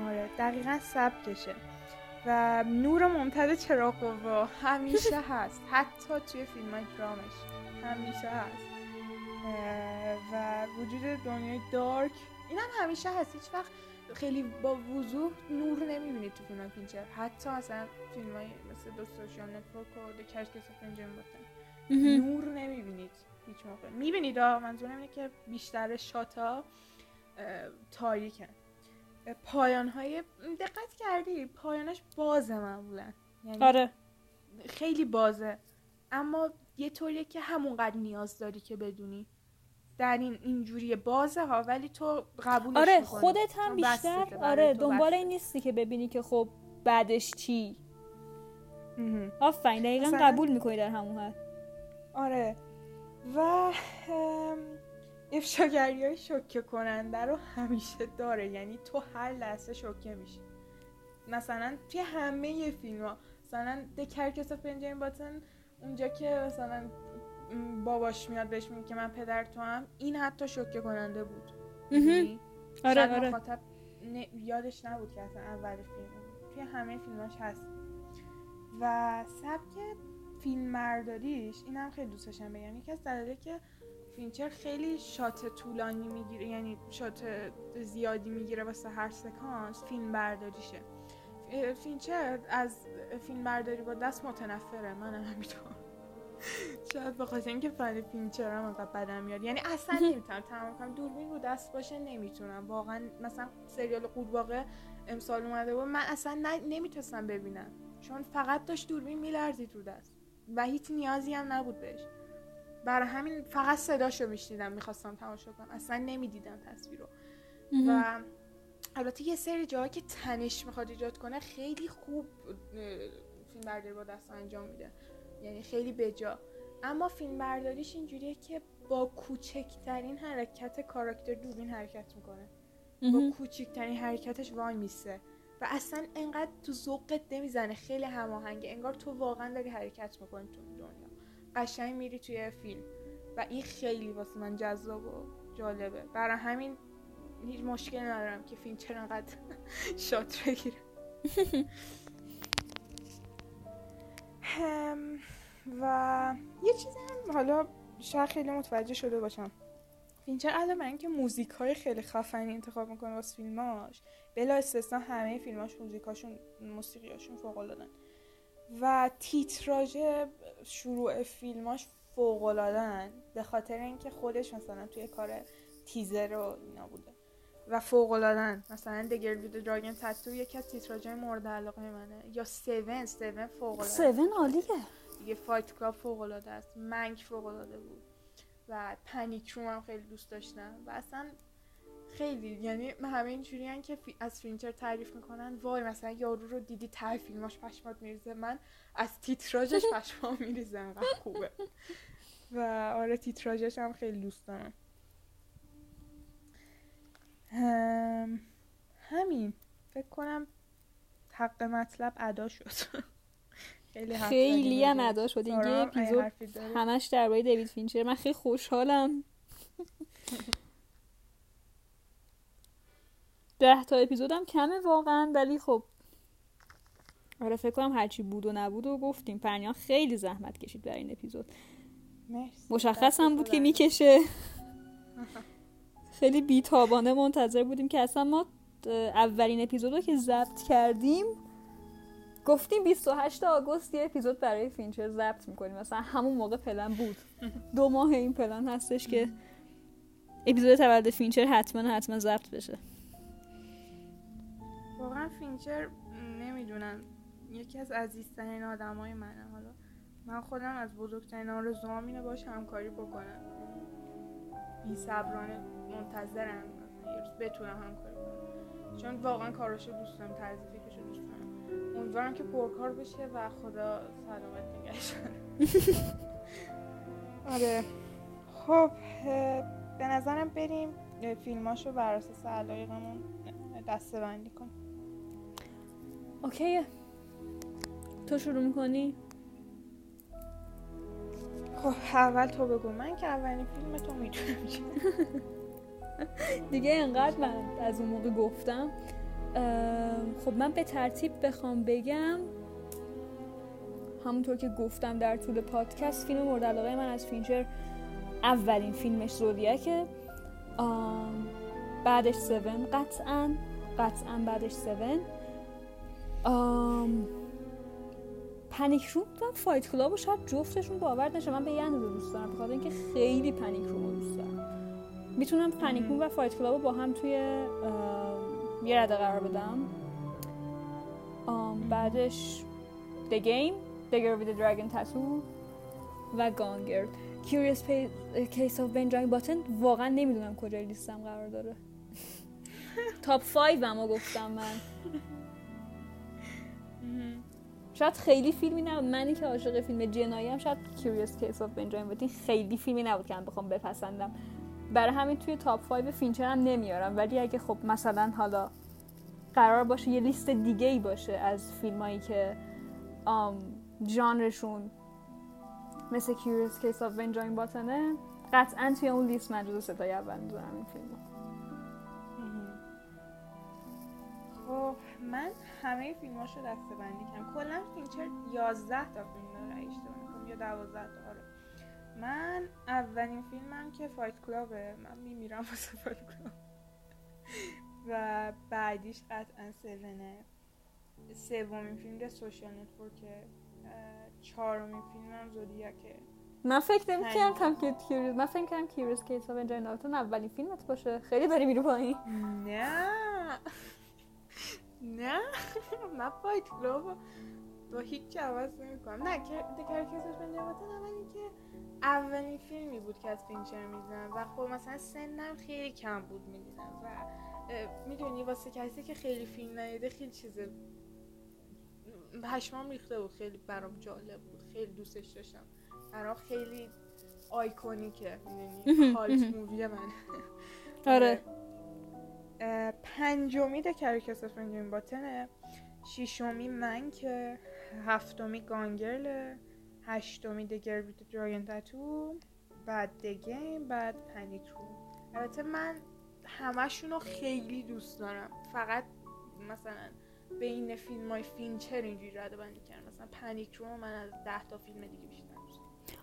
A: آره دقیقا سبکشه و نور ممتد چراغ و همیشه هست. حتی توی فیلم های درامش همیشه هست. و وجود دنیای dark این هم همیشه هست. هیچ وقت خیلی با وضوح نور نمی‌بینید تو فیلم فینچر حتی مثلا فیلم های مثل The Social Network و The Curious Case نور نمی‌بینید هیچ موقع. می‌بینید منظورم اینه که بیشتر shot ا تاریکن پایان های دقت کردی پایانش بازه معمولا.
B: یعنی آره.
A: خیلی بازه. اما یه طوریه که همونقدر نیاز داری که بدونی. در این اینجوری بازه ها ولی تو قبولش
B: آره خودت هم بیشتر آره دنبال این نیستی که ببینی که خب بعدش چی. آفرین دقیقا قبول می‌کنی در همون حد.
A: آره. و افشاگری های شوکه کننده رو همیشه داره. یعنی تو هر لحظه شوکه میشی. مثلا توی همه فیلم ها مثلا The Curious Case of Benjamin Button اونجا که مثلا باباش میاد بهش میگه که من پدر توام این حتی شوکه کننده بود.
B: یعنی آره آره.
A: مخاطب یادش نبود که اصلا اول فیلم توی همه فیلماش هست. و سبک فیلم برداریش اینم خیلی دوست داشتم بگم. یکی از دلایلی که فینچر خیلی shot طولانی می‌گیره یعنی shot زیادی می‌گیره واسه هر سکانس فیلم برداریشه فینچر از فیلم برداری با دست متنفره منم همینطور. شاید به خاطر اینکه فن فینچر هم انقدر بدم میاد. یعنی اصلا نمی‌تونم تمام کنم. دوربین رو دست باشه نمی‌تونم. واقعا مثلا سریال قورباغه امسال اومده بود من اصلا نمی‌تونستم ببینم. چون فقط داشت دوربین میلرزید رو دست. و هیچ نیازی هم نبود بهش. برای همین فقط صداشو میشنیدم می‌خواستم تماشا کنم. اصلا نمی‌دیدم تصویر رو. و البته یه سری جاها که تنش می‌خواد ایجاد کنه خیلی خوب فیلم برداری با دست انجام میده. یعنی خیلی بجا. اما فیلم برداریش اینجوریه که با کوچکترین حرکت کاراکتر دوربین حرکت می‌کنه. با کوچکترین حرکتش وای میسه. و اصلا انقدر تو ذوقت نمی‌زنه. خیلی هماهنگه. انگار تو واقعا داری حرکت می‌کنی تو دنیا. قشنگ میری توی فیلم. و این خیلی واسه من جذاب و جالبه. برای همین هیچ مشکل ندارم که فیلم چرا انقدر shot بگیره. و یه چیزی هم حالا شاید خیلیا متوجه شده باشن. فینچر علاوه بر اینکه موزیک های خیلی خفنی انتخاب می‌کنه واسه فیلماش بلا استثنا همه فیلماش موزیکاشون موسیقیاشون فوق العاده و تیتراژ شروع فیلماش فوق العاده به خاطر اینکه خودش مثلا توی کار تیزر و اینا بوده. و فوق العاده مثلا The Girl with the Dragon Tattoo یکی از تیتراژهای مورد علاقه منه. یا 7 7 فوق العاده
B: 7 عالیه.
A: دیگه Fight Club فوق العاده است. Mank فوق العاده بود. و Panic Room هم خیلی دوست داشتم و اصلا خیلی یعنی همه اینجوری که از فینچر تعریف می‌کنن وای مثلا یارو رو دیدی ته فیلماش پشمات میریزه من از تیتراژش پشمام میریزه انقدر خوبه. و آره تیتراژش هم خیلی دوست دارم. همین. فکر کنم حق مطلب ادا شد.
B: خیلی هم ادا شد. این یه اپیزود همش درباره دیوید فینچر. من خیلی خوشحالم. ده تا اپیزودم کمه واقعا ولی خب آره فکر کنم هرچی بود و نبود و گفتیم. پرنیان خیلی زحمت کشید برای این اپیزود. مشخص هم بود که می‌کشه. خیلی بیتابانه منتظر بودیم که اصلا ما اولین اپیزود رو که ضبط کردیم گفتیم 28 آگوست یه اپیزود برای فینچر ضبط می‌کنیم. مثلا همون موقع پلن بود. دو ماه این پلن هستش که اپیزود تولد فینچر حتما حتما ضبط بشه.
A: واقعا فینچر نمی‌دونم. یکی از عزیزترین آدم های منه. حالا من خودم از بزرگترین آرزوام اینه باش همکاری بکنم. بی صبرانه منتظرم بتونم همکاری کنم. چون واقعا کاراشو دوست دارم طرز فکرشو دوست امیدوارم که پرکار بشه و خدا سلامت نگهش آره. خب به نظرم بریم فیلماشو بر اساس علایقمون دسته بندی کنیم.
B: اوکیه. تو شروع می‌کنی؟
A: خب اول تو بگو. من که اولین فیلم تو می‌دونم
B: دیگه انقدر من از اون موقع گفتم. خب من به ترتیب بخوام بگم همونطور که گفتم در طول پادکست فیلم مورد علاقه من از فینچر اولین فیلمش Zodiac ه بعدش 7 قطعا قطعا بعدش 7 Panic Room و Fight Club و شاید جفتشون باور نشه. من به یه اندازه دوست دارم بخاطر اینکه خیلی Panic Room رو دوست دارم. می‌تونم Panic Room و Fight Club با هم توی یه رده قرار بدم. بعدش The Game The Girl with the Dragon Tattoo و Gone Girl Curious Case of Benjamin Button واقعا نمی‌دونم کجای لیستم قرار داره. top 5 اما گفتم من. شاید خیلی فیلمی نبود. منی که عاشق فیلم جنایی هم شاید Curious Case of Benjamin Button خیلی فیلمی نبود که من بخوام بپسندم. برای همین توی top 5 فینچر هم نمیارم. ولی اگه خب مثلا حالا قرار باشه یه لیست دیگه ای باشه از فیلمایی که ژانرشون مثل Curious Case of Benjamin Button ه قطعا توی اون لیست من جزو ستای اول می‌ذارم این فیلم
A: خب من همه فیلماشو دسته بندی کردم. کلا فینچر 11 تا فیلم داره اشتباه یا 12 تا آره. من اولین فیلمم که Fight Club ه. من میمیرم واسه Fight Club. و بعدیش قطعا Seven ه سومین فیلم Social Network ه چهارمین فیلمم Zodiac ه.
B: من فکر نمی‌کردم که Curious من فکر کردم Curious Case of Benjamin Button اولین فیلمت باشه. خیلی داری میری پایین.
A: نه. نه. من Fight Club با هیچ عوض نمی‌کنم. نه The Curious Case of Benjamin Button اولی که اولین فیلمی بود که از فینچر می‌دونم و خب مثلا سنم خیلی کم بود می‌دیدم و می‌دونی واسه کسی که خیلی فیلم ندیده خیلی چیز پشمام ریخته بود خیلی برام جالب بود خیلی دوستش داشتم. برام خیلی iconic ه می‌دونی؟ cult movie من.
B: آره.
A: پنجمی The Curious Case of Benjamin Button ه شیشمی Mank ه هفتمی Gone Girl ه هشتمی The Girl with the Dragon Tattoo بعد The Game بعد Panic البته من همشون رو خیلی دوست دارم. فقط مثلا بین فیلم های فینچر اینجوری رده بندی کردم. مثلا Panic رو من از ده تا فیلم دیگه بیشتر دوست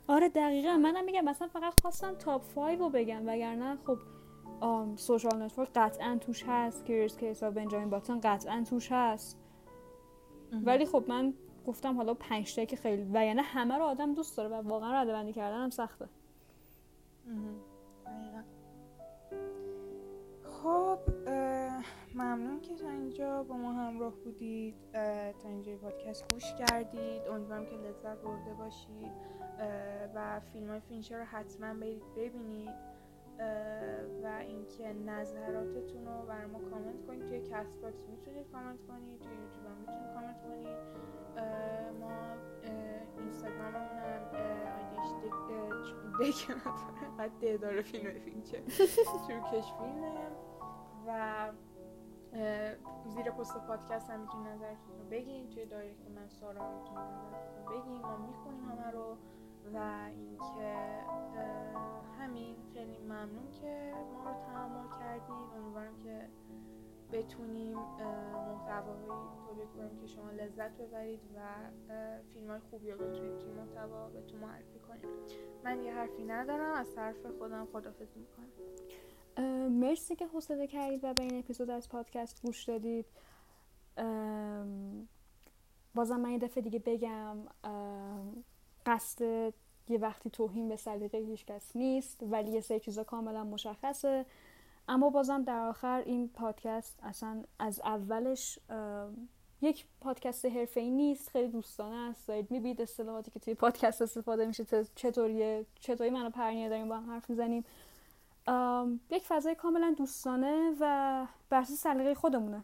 B: آره دقیقا. منم میگم مثلا فقط خواستم top 5 رو بگم وگرنه خب Social Network قطعا توش هست. Curious Case of Benjamin Button قطعا توش هست. ولی خب من گفتم حالا پنج که خیلی و یعنی همه رو آدم دوست داره و واقعا رده بندی کردن هم سخته.
A: خب ممنون که تا اینجا با ما همراه بودید. تا اینجا پادکست گوش کردید. امیدوارم که لذت برده باشید. و فیلم های فینچر رو حتما برید ببینید. و اینکه نظراتتون رو برای ما کامنت کنید. توی Castbox می‌تونید کامنت کنید توی یوتیوب هم می‌تونید کامنت کنید. ما اینستاگرام هم آیدیش دک نداره قد ده داره فیلم فینچر ترکش فیلمه. و زیر پست پادکست هم می‌تونید نظرتون رو بگین. توی دایرکت من سارا می‌تونید نظرتون ممنون که ما رو تحمل کردید امیدوارم که بتونیم محتواهایی تولید کنیم که شما لذت ببرید و فیلم های خوبی رو بتونید توی محتوا بهتون معرفی کنیم. من یه حرفی ندارم از طرف خودم خدافزی می‌کنم.
B: مرسی که حوصله کردید و به این اپیزود از پادکست گوش دادید. بازم من یه دفعه دیگه بگم قصد یه وقتی توهین به سلیقه هیچ کس نیست ولی یه سری چیزا کاملا مشخصه. اما بازم در آخر این پادکست اصلا از اولش یک پادکست حرفه‌ای نیست خیلی دوستانه است. دارید می‌بینید اصطلاحاتی که توی پادکست استفاده میشه چطوریه چطوری منو پرنیه داریم با هم حرف می‌زنیم. یک فضای کاملا دوستانه و بر سلیقه خودمونه.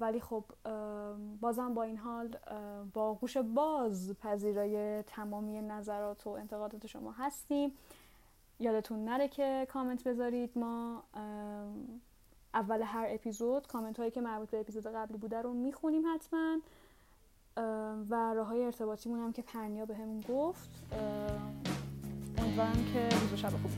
B: ولی خب بازم با این حال با گوش باز پذیرای تمامی نظرات و انتقادات شما هستیم. یادتون نره که کامنت بذارید ما اول هر اپیزود کامنت هایی که مربوط به اپیزود قبلی بوده رو می‌خونیم حتما. و راه های ارتباطیمون هم که پرنیا به همون گفت. امیدوارم که روز شب خوبی